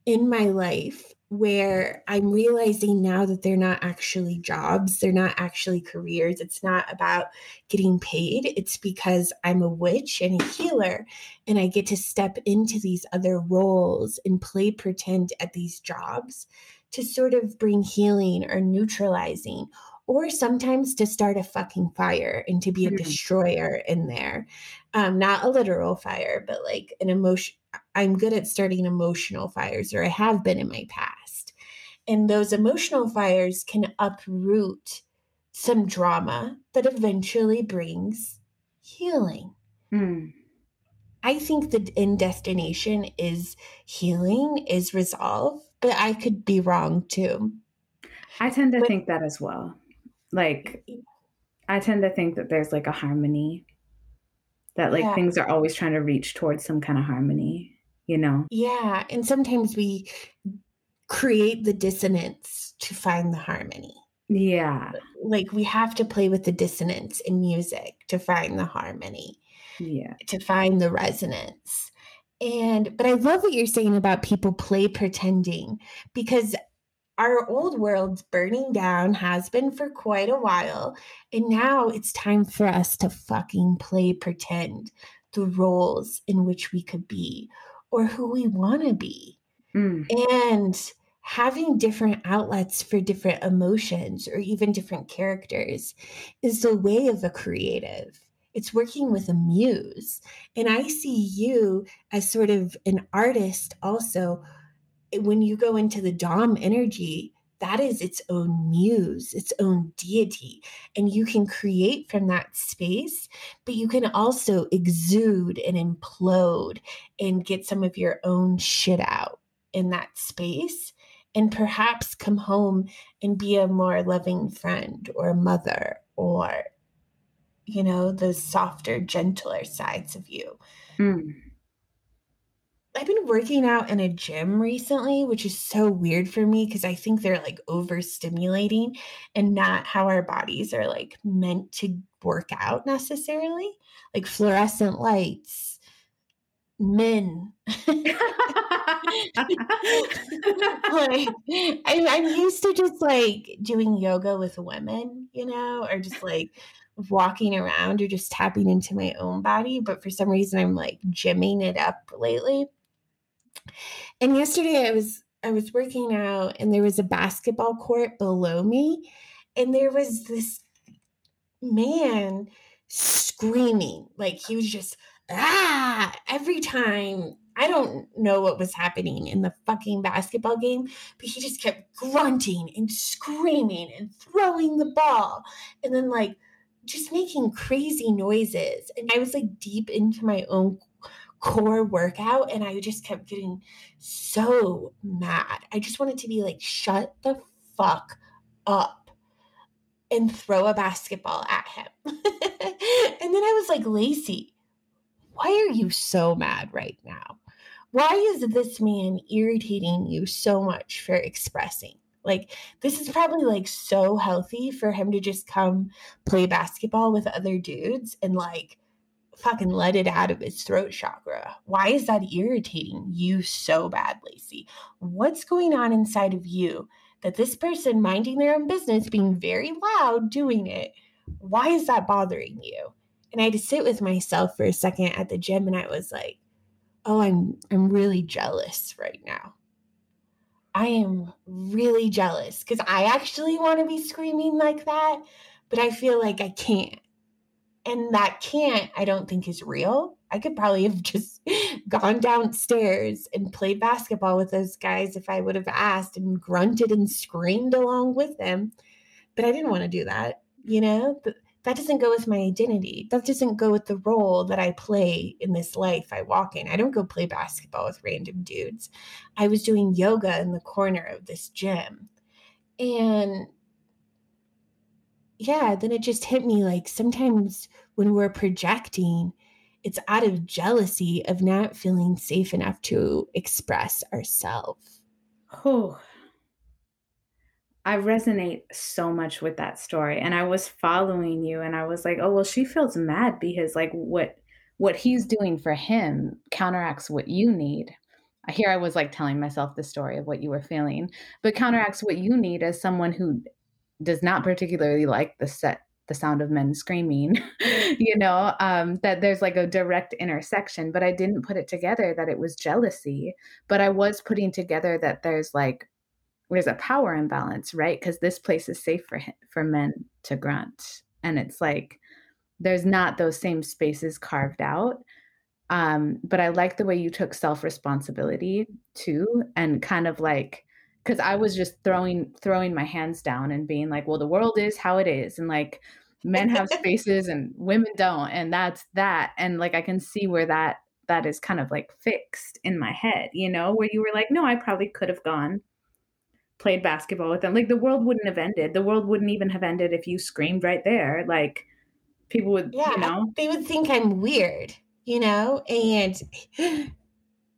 Speaker 2: in my life where I'm realizing now that they're not actually jobs, they're not actually careers. It's not about getting paid. It's because I'm a witch and a healer, and I get to step into these other roles and play pretend at these jobs to sort of bring healing or neutralizing. Or sometimes to start a fucking fire and to be a mm-hmm. destroyer in there. Um, not a literal fire, but like an emotion. I'm good at starting emotional fires, or I have been in my past and those emotional fires can uproot some drama that eventually brings healing. Mm. I think the end destination is healing, is resolve, but I could be wrong too.
Speaker 1: I tend to but, think that as well. Like, I tend to think that there's like a harmony, that like yeah. things are always trying to reach towards some kind of harmony, you know?
Speaker 2: Yeah. And sometimes we create the dissonance to find the harmony.
Speaker 1: Yeah.
Speaker 2: Like we have to play with the dissonance in music to find the harmony,
Speaker 1: Yeah.
Speaker 2: to find the resonance. And but I love what you're saying about people play pretending because our old world's burning down has been for quite a while. And now it's time for us to fucking play pretend the roles in which we could be or who we want to be.
Speaker 1: Mm.
Speaker 2: And having different outlets for different emotions or even different characters is the way of a creative. It's working with a muse. And I see you as sort of an artist also. When you go into the Dom energy, that is its own muse, its own deity. And you can create from that space, but you can also exude and implode and get some of your own shit out in that space and perhaps come home and be a more loving friend or mother or you know those softer gentler sides of you
Speaker 1: Mm.
Speaker 2: i've been working out in a gym recently which is so weird for me because i think they're like overstimulating and not how our bodies are like meant to work out necessarily like fluorescent lights men like I'm, I'm used to just like doing yoga with women, you know, or just like walking around or just tapping into my own body. But for some reason, I'm like gymming it up lately. And yesterday, I was I was working out, and there was a basketball court below me, and there was this man screaming like he was just ah every time I don't know what was happening in the fucking basketball game, but he just kept grunting and screaming and throwing the ball and then like just making crazy noises. And I was like deep into my own core workout and I just kept getting so mad. I just wanted to be like, shut the fuck up and throw a basketball at him. and then I was like, Lacey, why are you so mad right now? Why is this man irritating you so much for expressing? Like, this is probably like so healthy for him to just come play basketball with other dudes and like fucking let it out of his throat chakra. Why is that irritating you so bad, Lacey? What's going on inside of you that this person minding their own business, being very loud, doing it, why is that bothering you? And I had to sit with myself for a second at the gym and I was like, oh, I'm I'm really jealous right now. I am really jealous because I actually want to be screaming like that, but I feel like I can't. And that can't, I don't think is real. I could probably have just gone downstairs and played basketball with those guys if I would have asked and grunted and screamed along with them. But I didn't want to do that, you know? But that doesn't go with my identity. That doesn't go with the role that I play in this life I walk in. I don't go play basketball with random dudes. I was doing yoga in the corner of this gym. And yeah, then it just hit me like sometimes when we're projecting, it's out of jealousy of not feeling safe enough to express ourselves.
Speaker 1: Oh, I resonate so much with that story. And I was following you and I was like, oh well, she feels mad because like what what he's doing for him counteracts what you need. Here I was like telling myself the story of what you were feeling, but counteracts what you need as someone who does not particularly like the set the sound of men screaming you know um, that there's like a direct intersection but i didn't put it together that it was jealousy but i was putting together that there's like there's a power imbalance right? Because this place is safe for him, for men to grunt and it's like there's not those same spaces carved out. Um, but i like the way you took self responsibility too and kind of like because I was just throwing throwing my hands down and being like, well, the world is how it is, and like men have spaces and women don't, and that's that, and like I can see where that that is kind of like fixed in my head, you know, where you were like, no, I probably could have gone played basketball with them. Like the world wouldn't have ended. The world wouldn't even have ended if you screamed right there. Like people would,
Speaker 2: Yeah,
Speaker 1: you know,
Speaker 2: they would think I'm weird, you know? And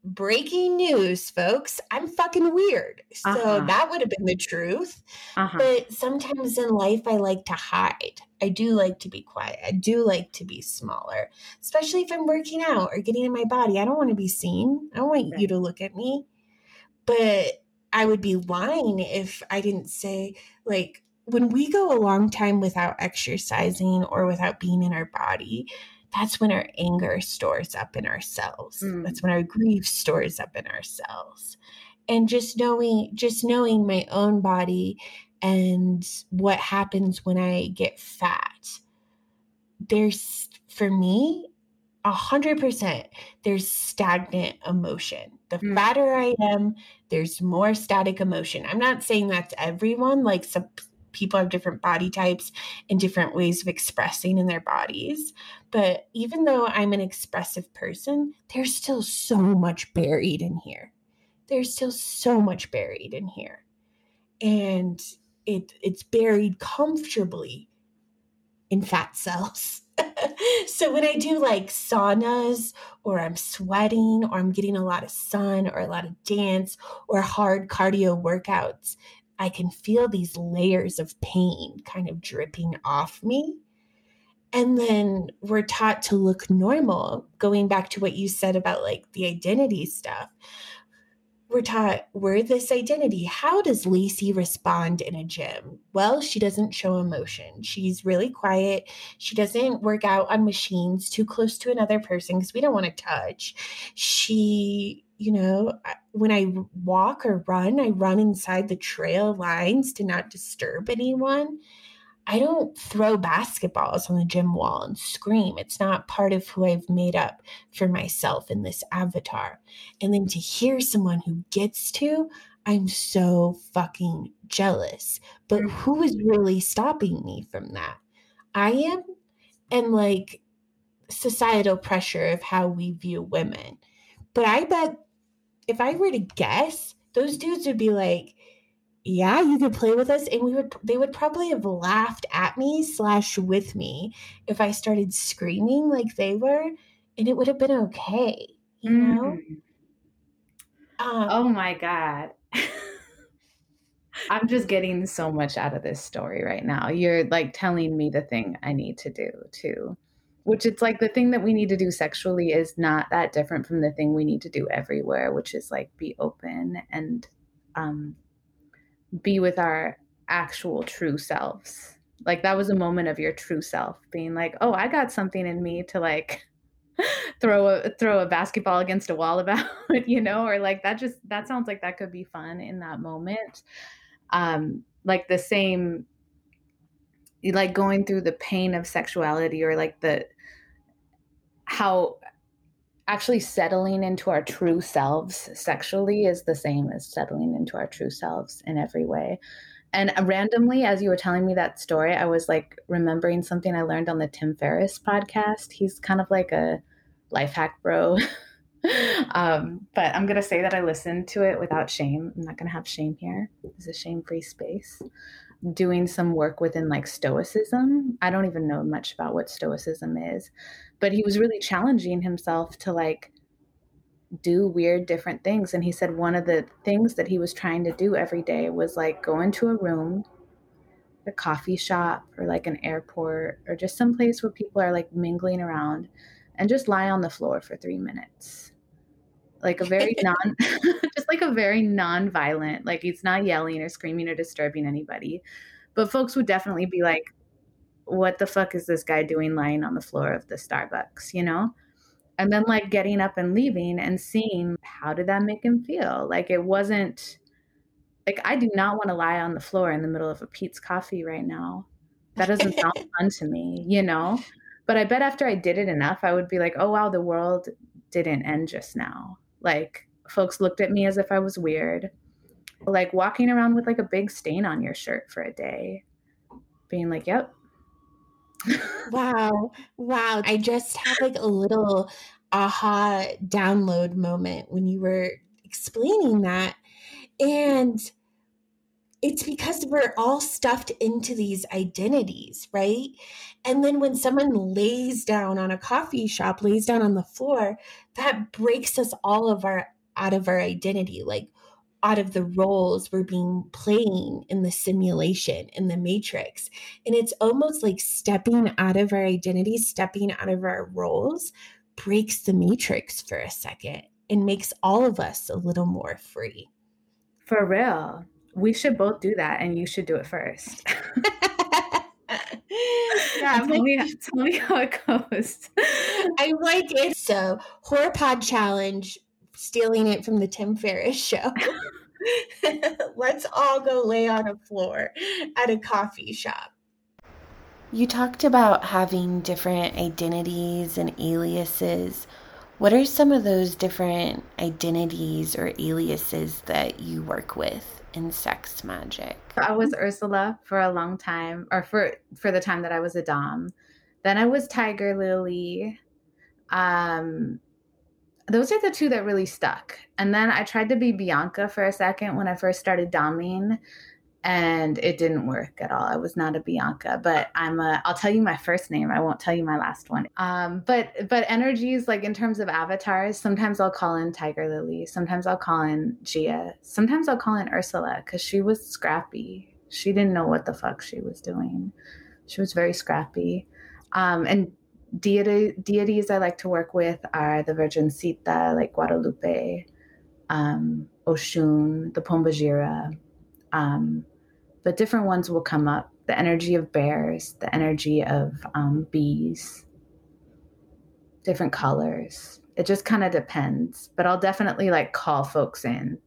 Speaker 2: breaking news, folks. I'm fucking weird. So
Speaker 1: Uh-huh.
Speaker 2: that would have been the truth.
Speaker 1: Uh-huh.
Speaker 2: But sometimes in life, I like to hide. I do like to be quiet. I do like to be smaller, especially if I'm working out or getting in my body. I don't want to be seen. I don't want you to look at me. But I would be lying if I didn't say, like, when we go a long time without exercising or without being in our body, that's when our anger stores up in ourselves.
Speaker 1: Mm.
Speaker 2: That's when our grief stores up in ourselves. And just knowing just knowing my own body and what happens when I get fat. There's for me a hundred percent there's stagnant emotion. The
Speaker 1: Mm.
Speaker 2: fatter I am, there's more static emotion. I'm not saying that's everyone, like some people have different body types and different ways of expressing in their bodies. But even though I'm an expressive person, there's still so much buried in here. There's still so much buried in here. And it it's buried comfortably in fat cells. so when I do like saunas or I'm sweating or I'm getting a lot of sun or a lot of dance or hard cardio workouts, I can feel these layers of pain kind of dripping off me. And then we're taught to look normal, going back to what you said about like the identity stuff. We're taught we're this identity. How does Lacey respond in a gym? Well, she doesn't show emotion. She's really quiet. She doesn't work out on machines too close to another person because we don't want to touch. She, you know, when I walk or run, I run inside the trail lines to not disturb anyone. I don't throw basketballs on the gym wall and scream. It's not part of who I've made up for myself in this avatar. And then to hear someone who gets to, I'm so fucking jealous. But who is really stopping me from that? I am. And like societal pressure of how we view women. But I bet if I were to guess, those dudes would be like, yeah, you could play with us. And we would they would probably have laughed at me slash with me if I started screaming like they were, and it would have been okay. You know?
Speaker 1: Mm.
Speaker 2: Um,
Speaker 1: Oh my God. I'm just getting so much out of this story right now. You're like telling me the thing I need to do too. Which it's like the thing that we need to do sexually is not that different from the thing we need to do everywhere, which is like be open and um, be with our actual true selves. Like that was a moment of your true self being like, oh, I got something in me to like throw a throw a basketball against a wall about, you know, or like that just that sounds like that could be fun in that moment. Um, like the same like going through the pain of sexuality or like the how actually settling into our true selves sexually is the same as settling into our true selves in every way. And randomly, as you were telling me that story, I was like remembering something I learned on the Tim Ferriss podcast. He's kind of like a life hack bro. um, but I'm going to say that I listened to it without shame. I'm not going to have shame here. It's a shame free space. Doing some work within like Stoicism. I don't even know much about what Stoicism is, but he was really challenging himself to like do weird different things. And he said one of the things that he was trying to do every day was like go into a room, a coffee shop, or like an airport, or just some place where people are like mingling around and just lie on the floor for three minutes. Like a very non, just like a very non-violent, like he's not yelling or screaming or disturbing anybody. But folks would definitely be like, what the fuck is this guy doing lying on the floor of the Starbucks, you know? And then like getting up and leaving and seeing how did that make him feel? Like it wasn't like I do not want to lie on the floor in the middle of a Peet's coffee right now. That doesn't sound fun to me, you know? But I bet after I did it enough, I would be like, oh wow, the world didn't end just now. Like folks looked at me as if I was weird. Like walking around with like a big stain on your shirt for a day, being like, yep,
Speaker 2: Wow. Wow. I just had like a little aha download moment when you were explaining that. And it's because we're all stuffed into these identities, right? And then when someone lays down on a coffee shop, lays down on the floor, that breaks us all of our out of our identity, like out of the roles we're being playing in the simulation in the matrix and it's almost like stepping out of our identity stepping out of our roles breaks the matrix for a second and makes all of us a little more free
Speaker 1: For real. We should both do that and you should do it first.
Speaker 2: yeah
Speaker 1: tell, me, tell me how it goes.
Speaker 2: I like it. So, Horror Pod Challenge, stealing it from the Tim Ferriss show. Let's all go lay on a floor at a coffee shop. You talked about having different identities and aliases. What are some of those different identities or aliases that you work with in sex magic?
Speaker 1: I was Ursula for a long time, or for for the time that I was a dom. Then I was Tiger Lily. Um, those are the two that really stuck. And then I tried to be Bianca for a second when I first started doming, and it didn't work at all. I was not a Bianca, but I'm a. I'll tell you my first name. I won't tell you my last one. Um, but but energies like in terms of avatars, sometimes I'll call in Tiger Lily. Sometimes I'll call in Gia. Sometimes I'll call in Ursula because she was scrappy. She didn't know what the fuck she was doing. She was very scrappy. Um, and deity, deities I like to work with are the Virgencita, like Guadalupe, um, Oshun, the Pombagira. Um, but different ones will come up. The energy of bears, the energy of um, bees, different colors. It just kind of depends. But I'll definitely like call folks in.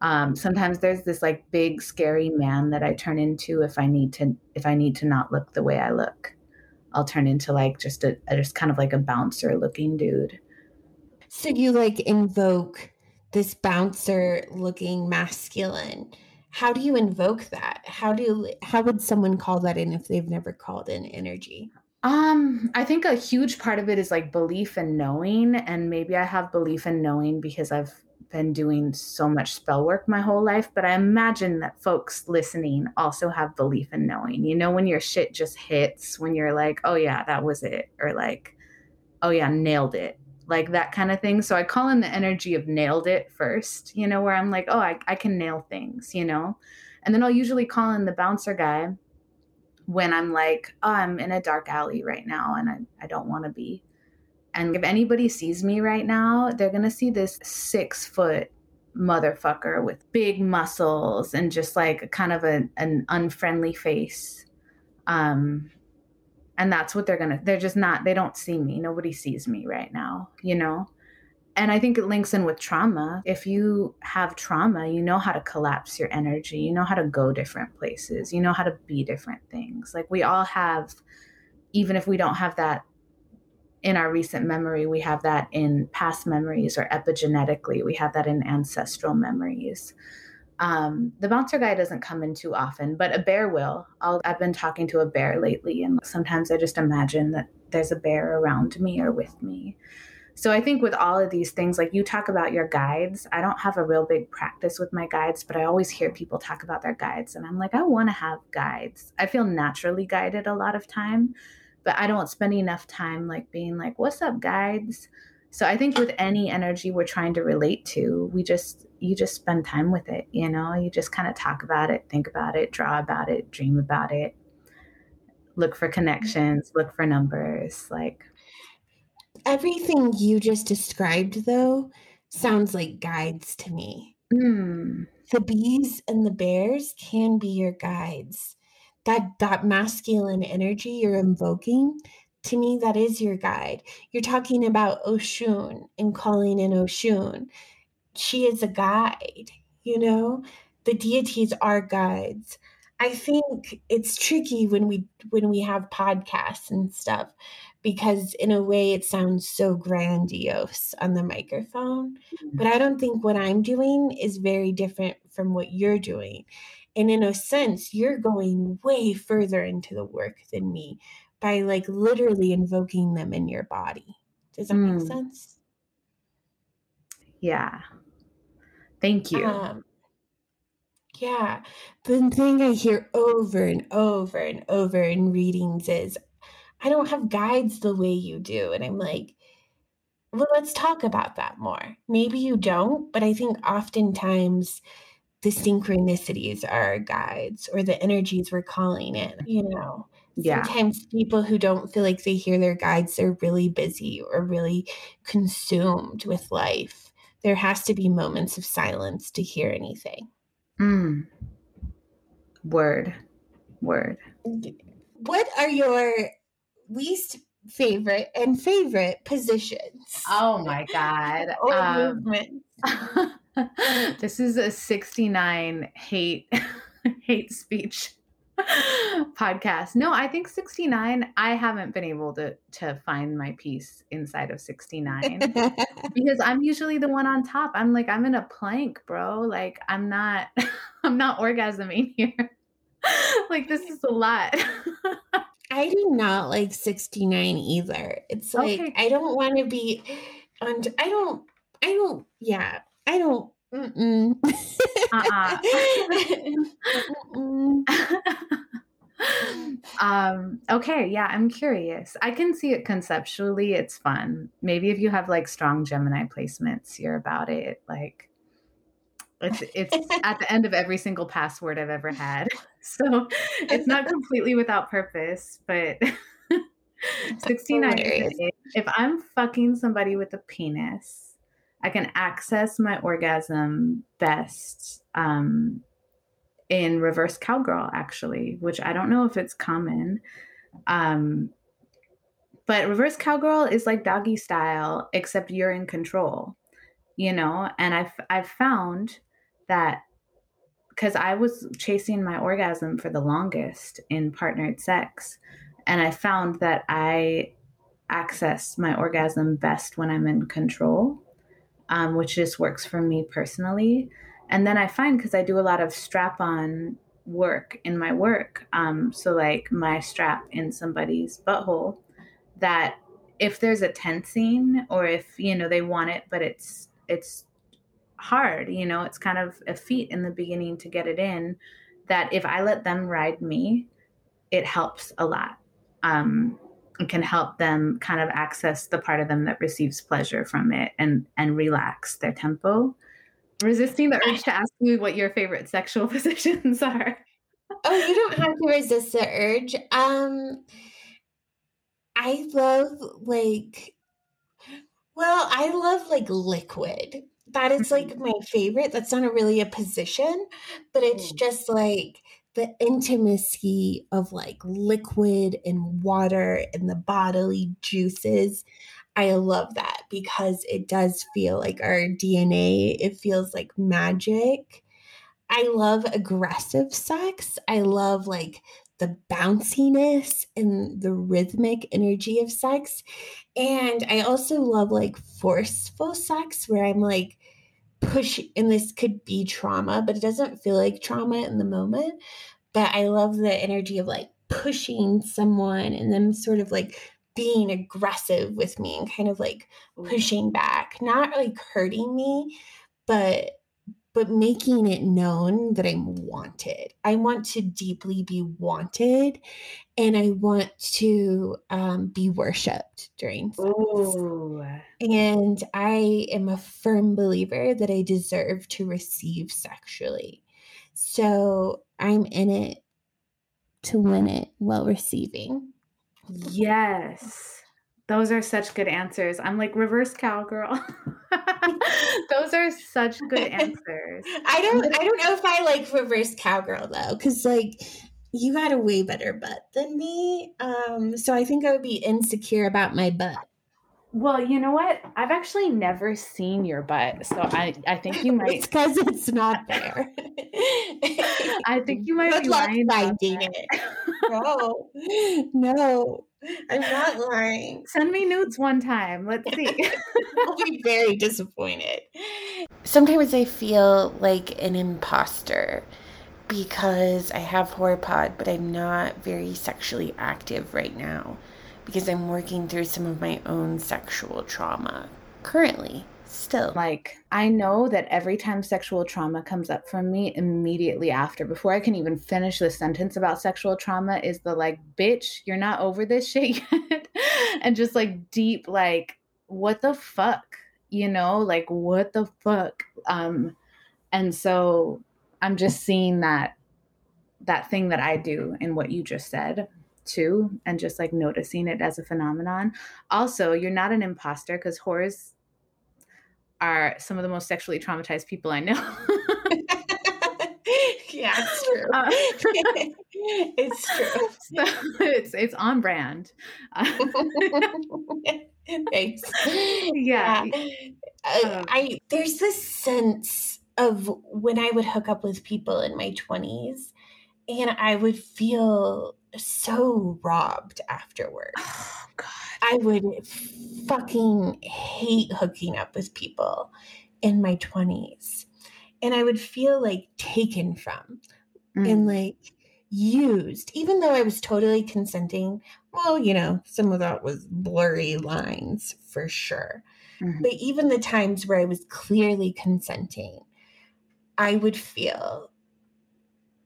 Speaker 1: Um, sometimes there's this like big scary man that I turn into if I need to if I need to not look the way I look. I'll turn into like just a, just kind of like a bouncer looking dude.
Speaker 2: So you like invoke this bouncer looking masculine. How do you invoke that? How do how would someone call that in if they've never called in energy?
Speaker 1: Um, I think a huge part of it is like belief and knowing, and maybe I have belief and knowing because I've been doing so much spell work my whole life, but I imagine that folks listening also have belief in knowing. You know, when your shit just hits, when you're like, oh yeah, that was it, or like, oh yeah, nailed it, like that kind of thing. So I call in the energy of nailed it first, you know, where I'm like, oh, I, I can nail things, you know? And then I'll usually call in the bouncer guy when I'm like, oh, I'm in a dark alley right now and I, I don't want to be and if anybody sees me right now, they're going to see this six foot motherfucker with big muscles and just like kind of a, an unfriendly face. Um, and that's what they're going to, they're just not, they don't see me. Nobody sees me right now, you know? And I think it links in with trauma. If you have trauma, you know how to collapse your energy. You know how to go different places. You know how to be different things. Like we all have, even if we don't have that in our recent memory, we have that in past memories or epigenetically, we have that in ancestral memories. Um, the bouncer guy doesn't come in too often, but a bear will. i have been talking to a bear lately, and sometimes I just imagine that there's a bear around me or with me. So I think with all of these things, like you talk about your guides, I don't have a real big practice with my guides, but I always hear people talk about their guides, and I'm like, I want to have guides. I feel naturally guided a lot of time but I don't spend enough time like being like, what's up, guides? So I think with any energy we're trying to relate to, we just you just spend time with it, you know? You just kind of talk about it, think about it, draw about it, dream about it, look for connections, look for numbers, like
Speaker 2: everything you just described though sounds like guides to me.
Speaker 1: Mm.
Speaker 2: The bees and the bears can be your guides that that masculine energy you're invoking to me that is your guide. You're talking about oshun and calling in oshun. She is a guide you know? The deities are guides. I think it's tricky when we when we have podcasts and stuff because in a way it sounds so grandiose on the microphone mm-hmm. but i don't think what i'm doing is very different from what you're doing and in a sense, you're going way further into the work than me by like literally invoking them in your body. Does that mm. make sense?
Speaker 1: Yeah. Thank you.
Speaker 2: Um, yeah. The thing I hear over and over and over in readings is I don't have guides the way you do. And I'm like, Well, let's talk about that more. Maybe you don't, but I think oftentimes the synchronicities are our guides or the energies we're calling in, you know.
Speaker 1: Yeah.
Speaker 2: Sometimes people who don't feel like they hear their guides are really busy or really consumed with life. There has to be moments of silence to hear anything.
Speaker 1: Mm. Word. Word.
Speaker 2: What are your least favorite and favorite positions?
Speaker 1: Oh my God.
Speaker 2: Or
Speaker 1: Um,
Speaker 2: movements?
Speaker 1: this is a 69 hate hate speech podcast. No, I think 69 I haven't been able to to find my peace inside of 69 because I'm usually the one on top. I'm like I'm in a plank, bro. Like I'm not I'm not orgasming here. like this is a lot.
Speaker 2: I do not like 69 either. It's like
Speaker 1: Okay.
Speaker 2: I don't want to be on I don't I don't yeah, I don't.
Speaker 1: Uh-uh. Um okay yeah i'm curious i can see it conceptually it's fun maybe if you have like strong gemini placements you're about it like it's it's at the end of every single password i've ever had so it's not completely without purpose but 69 is
Speaker 2: hilarious.
Speaker 1: it. if i'm fucking somebody with a penis i can access my orgasm best um in reverse cowgirl actually which i don't know if it's common. Um but reverse cowgirl is like doggy style except you're in control you know? And i've i've found that because i was chasing my orgasm for the longest in partnered sex and i found that i access my orgasm best when i'm in control um, which just works for me personally. And then i find because i do a lot of strap on work in my work um, so like my strap in somebody's butthole that if there's a tensing or if you know they want it but it's it's hard you know it's kind of a feat in the beginning to get it in that if i let them ride me it helps a lot. Um it can help them kind of access the part of them that receives pleasure from it and and relax their tempo resisting the urge to ask you what your favorite sexual positions are
Speaker 2: Oh, you don't have to resist the urge. Um I love like well, I love like liquid. That is like my favorite. That's not a really a position, but it's just like the intimacy of like liquid and water and the bodily juices. I love that because it does feel like our DNA. It feels like magic. I love aggressive sex. I love like the bounciness and the rhythmic energy of sex. And I also love like forceful sex where I'm like push and this could be trauma, but it doesn't feel like trauma in the moment. But I love the energy of like pushing someone and them sort of like being aggressive with me and kind of like pushing back, not like hurting me, but but making it known that I'm wanted. I want to deeply be wanted and I want to um, be worshiped during sex. And I am a firm believer that I deserve to receive sexually. So I'm in it to win it while receiving.
Speaker 1: Yes. Those are such good answers. I'm like reverse cowgirl. Those are such good answers.
Speaker 2: I don't I don't know if I like reverse cowgirl though, because like you got a way better butt than me. Um, so I think I would be insecure about my butt.
Speaker 1: Well, you know what? I've actually never seen your butt, so I I think you might.
Speaker 2: Because it's not there.
Speaker 1: I think you might
Speaker 2: Good
Speaker 1: be
Speaker 2: luck finding it. No, no, I'm not lying.
Speaker 1: Send me nudes one time. Let's see.
Speaker 2: I'll be very disappointed. Sometimes I feel like an imposter because I have Horpod, but I'm not very sexually active right now because I'm working through some of my own sexual trauma currently, still.
Speaker 1: like I know that every time sexual trauma comes up for me, immediately after, before I can even finish the sentence about sexual trauma, is the like, bitch, you're not over this shit yet. and just like deep, like what the fuck? You know, like what the fuck? Um and so I'm just seeing that that thing that I do in what you just said too and just like noticing it as a phenomenon. Also, you're not an imposter because whores are some of the most sexually traumatized people I know.
Speaker 2: yeah, it's true. Uh, it's true.
Speaker 1: So it's it's on brand.
Speaker 2: Thanks.
Speaker 1: Yeah.
Speaker 2: yeah. Uh, I there's this sense of when I would hook up with people in my 20s and I would feel so robbed afterwards. I would fucking hate hooking up with people in my 20s. And I would feel like taken from mm. and like used, even though I was totally consenting. Well, you know, some of that was blurry lines for sure. Mm-hmm. But even the times where I was clearly consenting, I would feel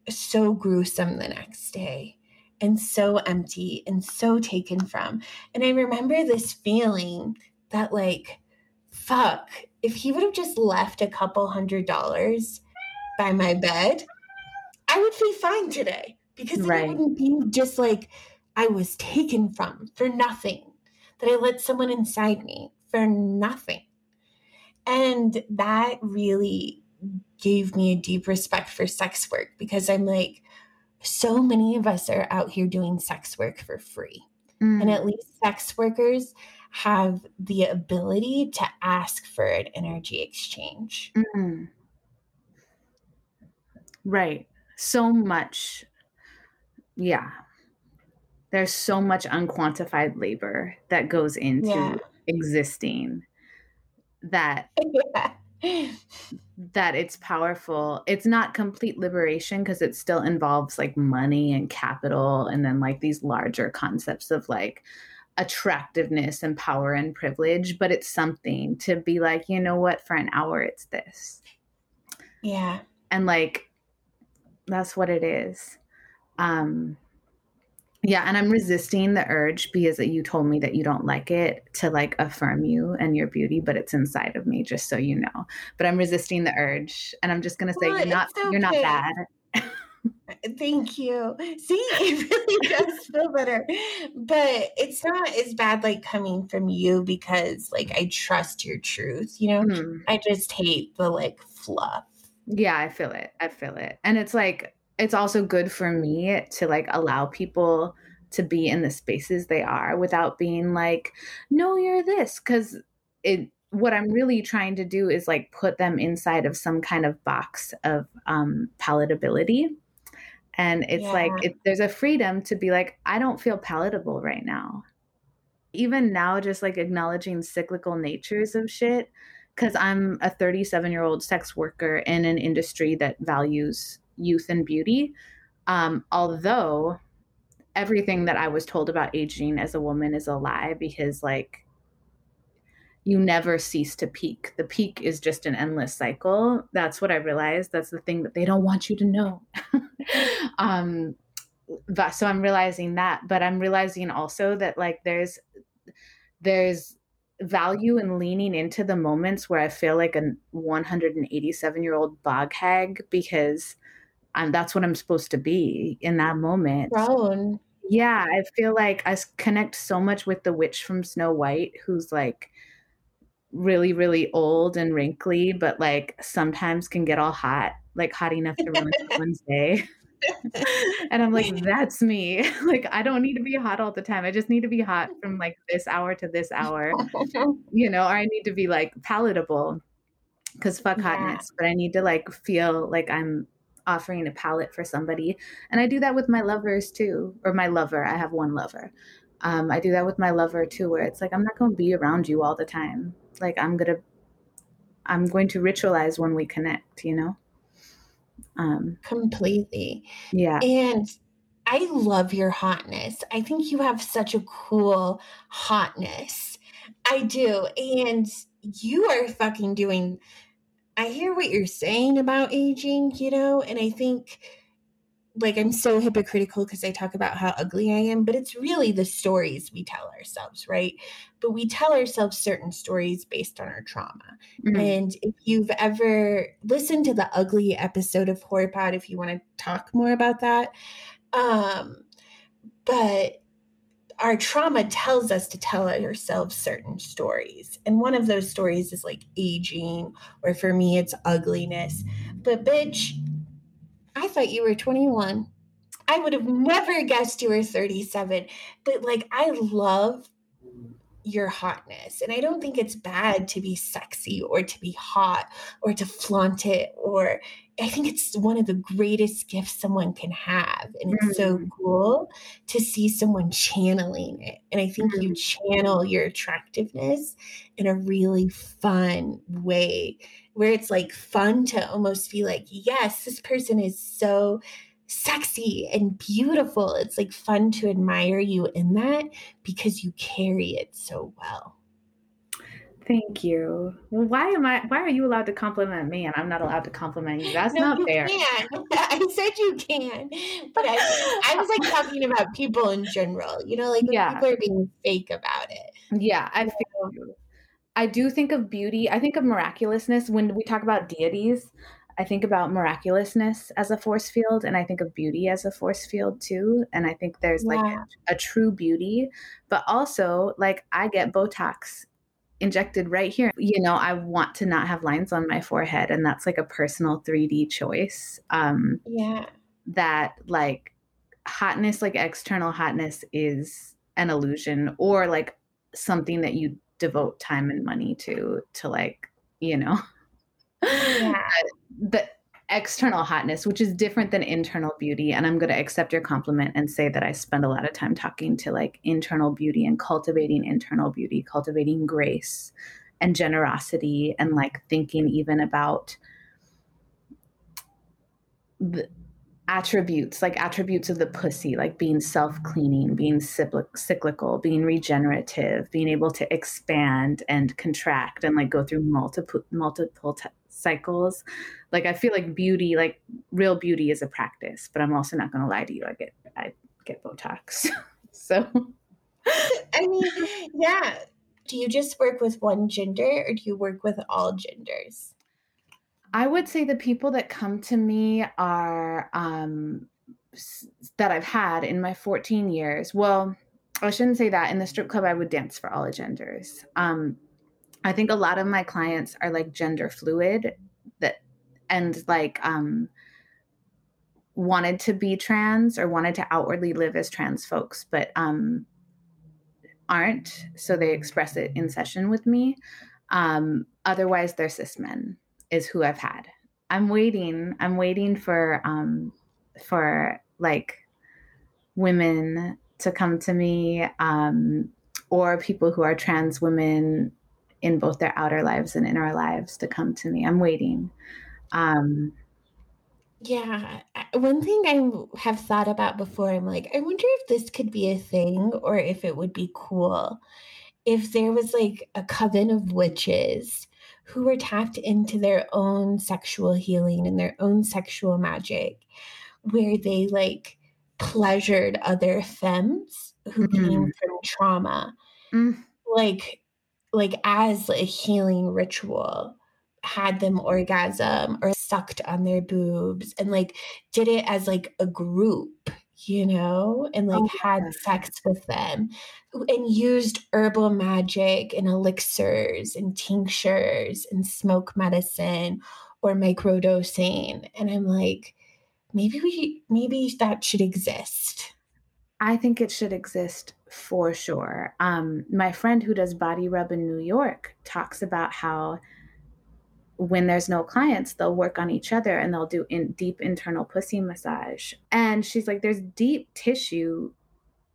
Speaker 2: so gruesome the next day and so empty and so taken from. And I remember this feeling that, like, fuck, if he would have just left a couple hundred dollars by my bed, I would be fine today because right. it wouldn't be just like I was taken from for nothing, that I let someone inside me for nothing. And that really gave me a deep respect for sex work because I'm like, so many of us are out here doing sex work for free. Mm. And at least sex workers have the ability to ask for an energy exchange.
Speaker 1: Mm. Right. So much. Yeah. There's so much unquantified labor that goes into yeah. existing that yeah that it's powerful. It's not complete liberation because it still involves like money and capital and then like these larger concepts of like attractiveness and power and privilege, but it's something to be like, you know what, for an hour it's this.
Speaker 2: Yeah.
Speaker 1: And like that's what it is. Um yeah, and I'm resisting the urge because you told me that you don't like it to like affirm you and your beauty, but it's inside of me, just so you know. But I'm resisting the urge, and I'm just gonna say well, you're not okay. you're not bad.
Speaker 2: Thank you. See, it really does feel better, but it's not as bad like coming from you because like I trust your truth. You know, mm-hmm. I just hate the like fluff.
Speaker 1: Yeah, I feel it. I feel it, and it's like it's also good for me to like allow people to be in the spaces they are without being like no you're this cuz it what I'm really trying to do is like put them inside of some kind of box of um palatability and it's yeah. like it, there's a freedom to be like I don't feel palatable right now even now just like acknowledging cyclical natures of shit because I'm a 37 year old sex worker in an industry that values youth and beauty. Um, although everything that I was told about aging as a woman is a lie because, like, you never cease to peak. The peak is just an endless cycle. That's what I realized. That's the thing that they don't want you to know. um, but, so I'm realizing that, but I'm realizing also that like there's there's value in leaning into the moments where I feel like a 187 year old bog hag because and that's what I'm supposed to be in that moment.
Speaker 2: Grown.
Speaker 1: Yeah, I feel like I connect so much with the witch from Snow White, who's like really, really old and wrinkly, but like sometimes can get all hot, like hot enough to ruin someone's day. and I'm like, that's me. like, I don't need to be hot all the time. I just need to be hot from like this hour to this hour, you know, or I need to be like palatable because fuck yeah. hotness, but I need to like feel like I'm offering a palette for somebody. And I do that with my lovers too, or my lover. I have one lover. Um, I do that with my lover too, where it's like, I'm not going to be around you all the time. Like, I'm going to, I'm going to ritualize when we connect, you know?
Speaker 2: Um, Completely.
Speaker 1: Yeah.
Speaker 2: And I love your hotness. I think you have such a cool hotness. I do. And you are fucking doing I hear what you're saying about aging, you know, and I think like I'm so hypocritical because I talk about how ugly I am, but it's really the stories we tell ourselves, right? But we tell ourselves certain stories based on our trauma. Mm-hmm. And if you've ever listened to the ugly episode of HorrorPod, if you want to talk more about that, um, but our trauma tells us to tell ourselves certain stories. And one of those stories is like aging, or for me, it's ugliness. But bitch, I thought you were 21. I would have never guessed you were 37. But like, I love your hotness. And I don't think it's bad to be sexy or to be hot or to flaunt it. Or I think it's one of the greatest gifts someone can have. And it's mm. so cool to see someone channeling it. And I think mm. you channel your attractiveness in a really fun way where it's like fun to almost feel like, yes, this person is so sexy and beautiful. It's like fun to admire you in that because you carry it so well.
Speaker 1: Thank you. Well, why am I? Why are you allowed to compliment me and I'm not allowed to compliment you? That's no, not fair.
Speaker 2: Can. I said you can, but I, I was like talking about people in general. You know, like yeah. people are being fake about it.
Speaker 1: Yeah, I feel. I do think of beauty. I think of miraculousness when we talk about deities. I think about miraculousness as a force field, and I think of beauty as a force field too. And I think there's yeah. like a, a true beauty, but also like I get Botox injected right here. You know, I want to not have lines on my forehead, and that's like a personal 3D choice. Um,
Speaker 2: yeah.
Speaker 1: That like hotness, like external hotness, is an illusion, or like something that you devote time and money to, to like, you know. Yeah. the external hotness, which is different than internal beauty. And I'm going to accept your compliment and say that I spend a lot of time talking to like internal beauty and cultivating internal beauty, cultivating grace and generosity, and like thinking even about the, attributes like attributes of the pussy like being self-cleaning being cyclical being regenerative being able to expand and contract and like go through multiple multiple t- cycles like i feel like beauty like real beauty is a practice but i'm also not going to lie to you i get i get botox so
Speaker 2: i mean yeah do you just work with one gender or do you work with all genders
Speaker 1: I would say the people that come to me are um, that I've had in my 14 years. Well, I shouldn't say that. In the strip club, I would dance for all genders. Um, I think a lot of my clients are like gender fluid that and like um, wanted to be trans or wanted to outwardly live as trans folks, but um, aren't. So they express it in session with me. Um, otherwise, they're cis men is who I've had. I'm waiting. I'm waiting for um for like women to come to me um or people who are trans women in both their outer lives and inner lives to come to me. I'm waiting. Um
Speaker 2: yeah, one thing I have thought about before, I'm like, I wonder if this could be a thing or if it would be cool if there was like a coven of witches who were tapped into their own sexual healing and their own sexual magic, where they like pleasured other femmes who mm-hmm. came from trauma, mm. like like as a healing ritual had them orgasm or sucked on their boobs and like did it as like a group you know, and oh, like oh, had sex with them and used herbal magic and elixirs and tinctures and smoke medicine or microdosing. And I'm like, maybe we, maybe that should exist.
Speaker 1: I think it should exist for sure. Um, my friend who does body rub in New York talks about how when there's no clients, they'll work on each other and they'll do in deep internal pussy massage. And she's like, there's deep tissue.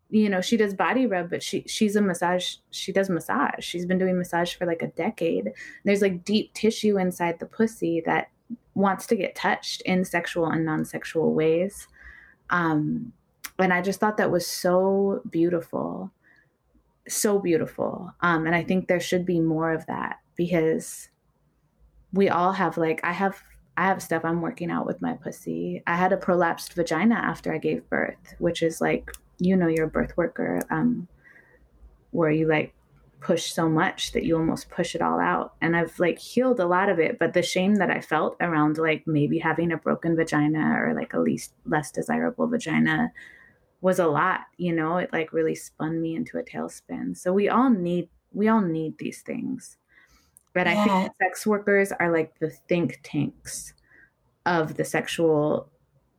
Speaker 1: You know, she does body rub, but she she's a massage. She does massage. She's been doing massage for like a decade. There's like deep tissue inside the pussy that wants to get touched in sexual and non-sexual ways. Um, and I just thought that was so beautiful, so beautiful. Um, and I think there should be more of that because we all have like I have I have stuff I'm working out with my pussy. I had a prolapsed vagina after I gave birth, which is like, you know, you're a birth worker, um, where you like push so much that you almost push it all out. And I've like healed a lot of it, but the shame that I felt around like maybe having a broken vagina or like a least less desirable vagina was a lot, you know, it like really spun me into a tailspin. So we all need we all need these things. But I think sex workers are like the think tanks of the sexual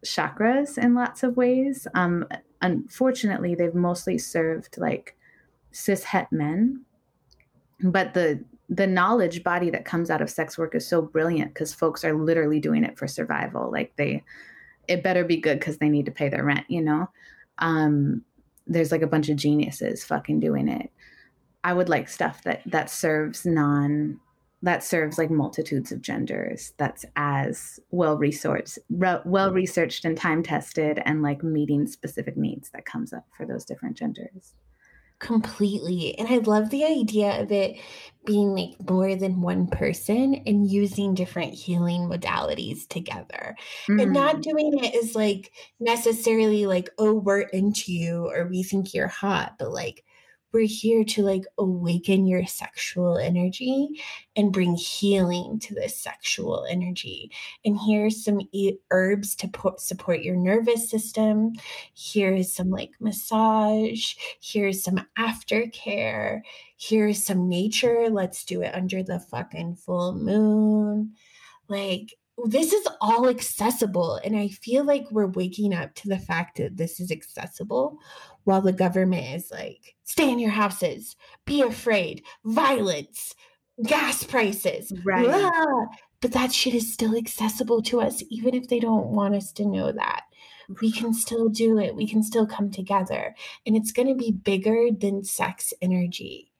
Speaker 1: chakras in lots of ways. Um, unfortunately, they've mostly served like cis het men, but the the knowledge body that comes out of sex work is so brilliant because folks are literally doing it for survival. Like they, it better be good because they need to pay their rent. You know, um, there's like a bunch of geniuses fucking doing it. I would like stuff that that serves non that serves like multitudes of genders that's as well resourced re- well researched and time tested and like meeting specific needs that comes up for those different genders
Speaker 2: completely and i love the idea of it being like more than one person and using different healing modalities together mm-hmm. and not doing it is like necessarily like oh we're into you or we think you're hot but like we're here to like awaken your sexual energy and bring healing to this sexual energy. And here's some herbs to po- support your nervous system. Here's some like massage. Here's some aftercare. Here's some nature. Let's do it under the fucking full moon. Like, this is all accessible. And I feel like we're waking up to the fact that this is accessible while the government is like, stay in your houses, be afraid, violence, gas prices. Right. Blah. But that shit is still accessible to us, even if they don't want us to know that. We can still do it. We can still come together. And it's going to be bigger than sex energy.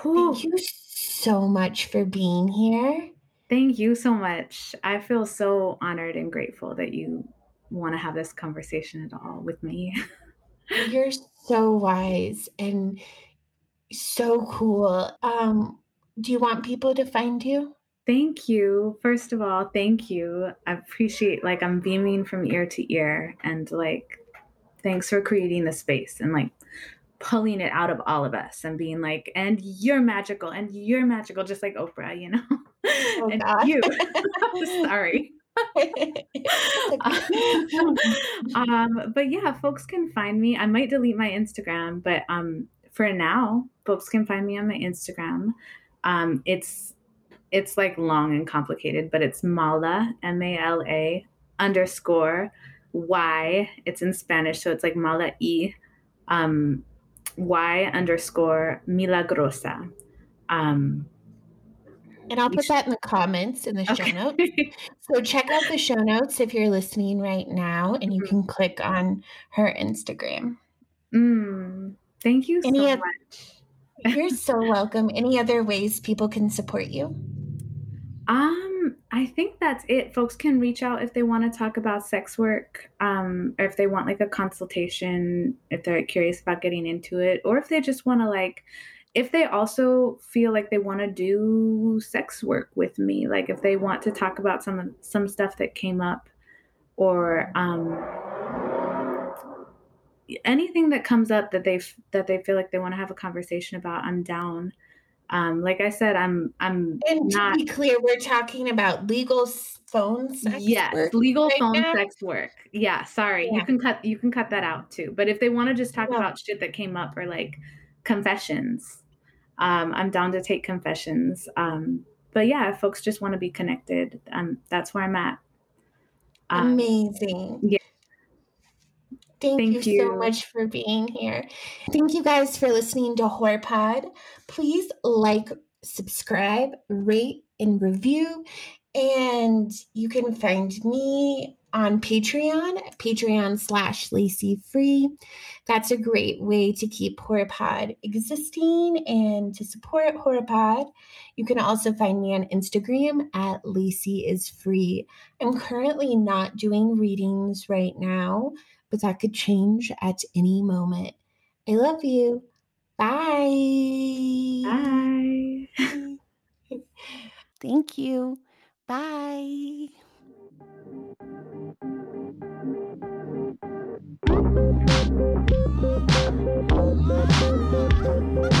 Speaker 2: Whew. Thank you so much for being here.
Speaker 1: Thank you so much. I feel so honored and grateful that you want to have this conversation at all with me.
Speaker 2: You're so wise and so cool. Um, do you want people to find you?
Speaker 1: Thank you. First of all, thank you. I appreciate like I'm beaming from ear to ear and like thanks for creating the space and like pulling it out of all of us and being like, and you're magical and you're magical, just like Oprah, you know? Oh, and God. you. Sorry. um, but yeah, folks can find me. I might delete my Instagram, but um, for now, folks can find me on my Instagram. Um, it's it's like long and complicated, but it's Mala M A L A underscore Y. It's in Spanish, so it's like Mala E um, Y underscore Milagrosa. Um,
Speaker 2: and I'll put that in the comments in the okay. show notes. So check out the show notes if you're listening right now, and you mm-hmm. can click on her Instagram.
Speaker 1: Mm, thank you Any so other, much.
Speaker 2: you're so welcome. Any other ways people can support you?
Speaker 1: Um, I think that's it. Folks can reach out if they want to talk about sex work, um, or if they want like a consultation, if they're curious about getting into it, or if they just want to like if they also feel like they want to do sex work with me, like if they want to talk about some some stuff that came up, or um, anything that comes up that they that they feel like they want to have a conversation about, I'm down. Um, like I said, I'm I'm
Speaker 2: and to not, be clear, we're talking about legal phone sex
Speaker 1: yes,
Speaker 2: work
Speaker 1: legal right phone now? sex work. Yeah, sorry, yeah. you can cut you can cut that out too. But if they want to just talk yeah. about shit that came up or like confessions, um, I'm down to take confessions. Um, but yeah, if folks just want to be connected, um, that's where I'm at.
Speaker 2: Um, Amazing.
Speaker 1: Yeah.
Speaker 2: Thank, Thank you, you, so much for being here. Thank you guys for listening to HorrorPod. Please like, subscribe, rate, and review. And you can find me on Patreon, Patreon slash Lacey Free. That's a great way to keep HorrorPod existing and to support HorrorPod. You can also find me on Instagram at Lacey is Free. I'm currently not doing readings right now, but that could change at any moment. I love you. Bye.
Speaker 1: Bye.
Speaker 2: Thank you. Bye.
Speaker 3: Thank
Speaker 1: you.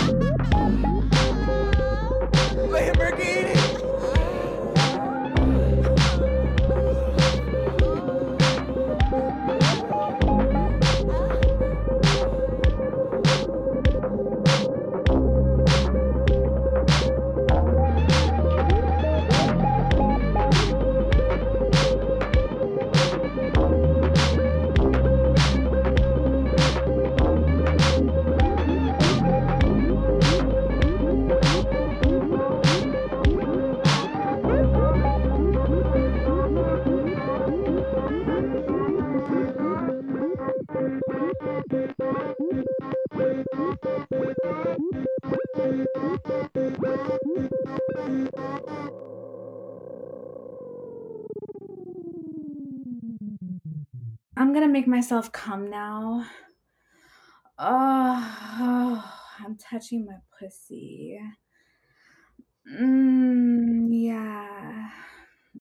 Speaker 1: Gonna make myself come now. Oh, I'm touching my pussy. Mm, yeah.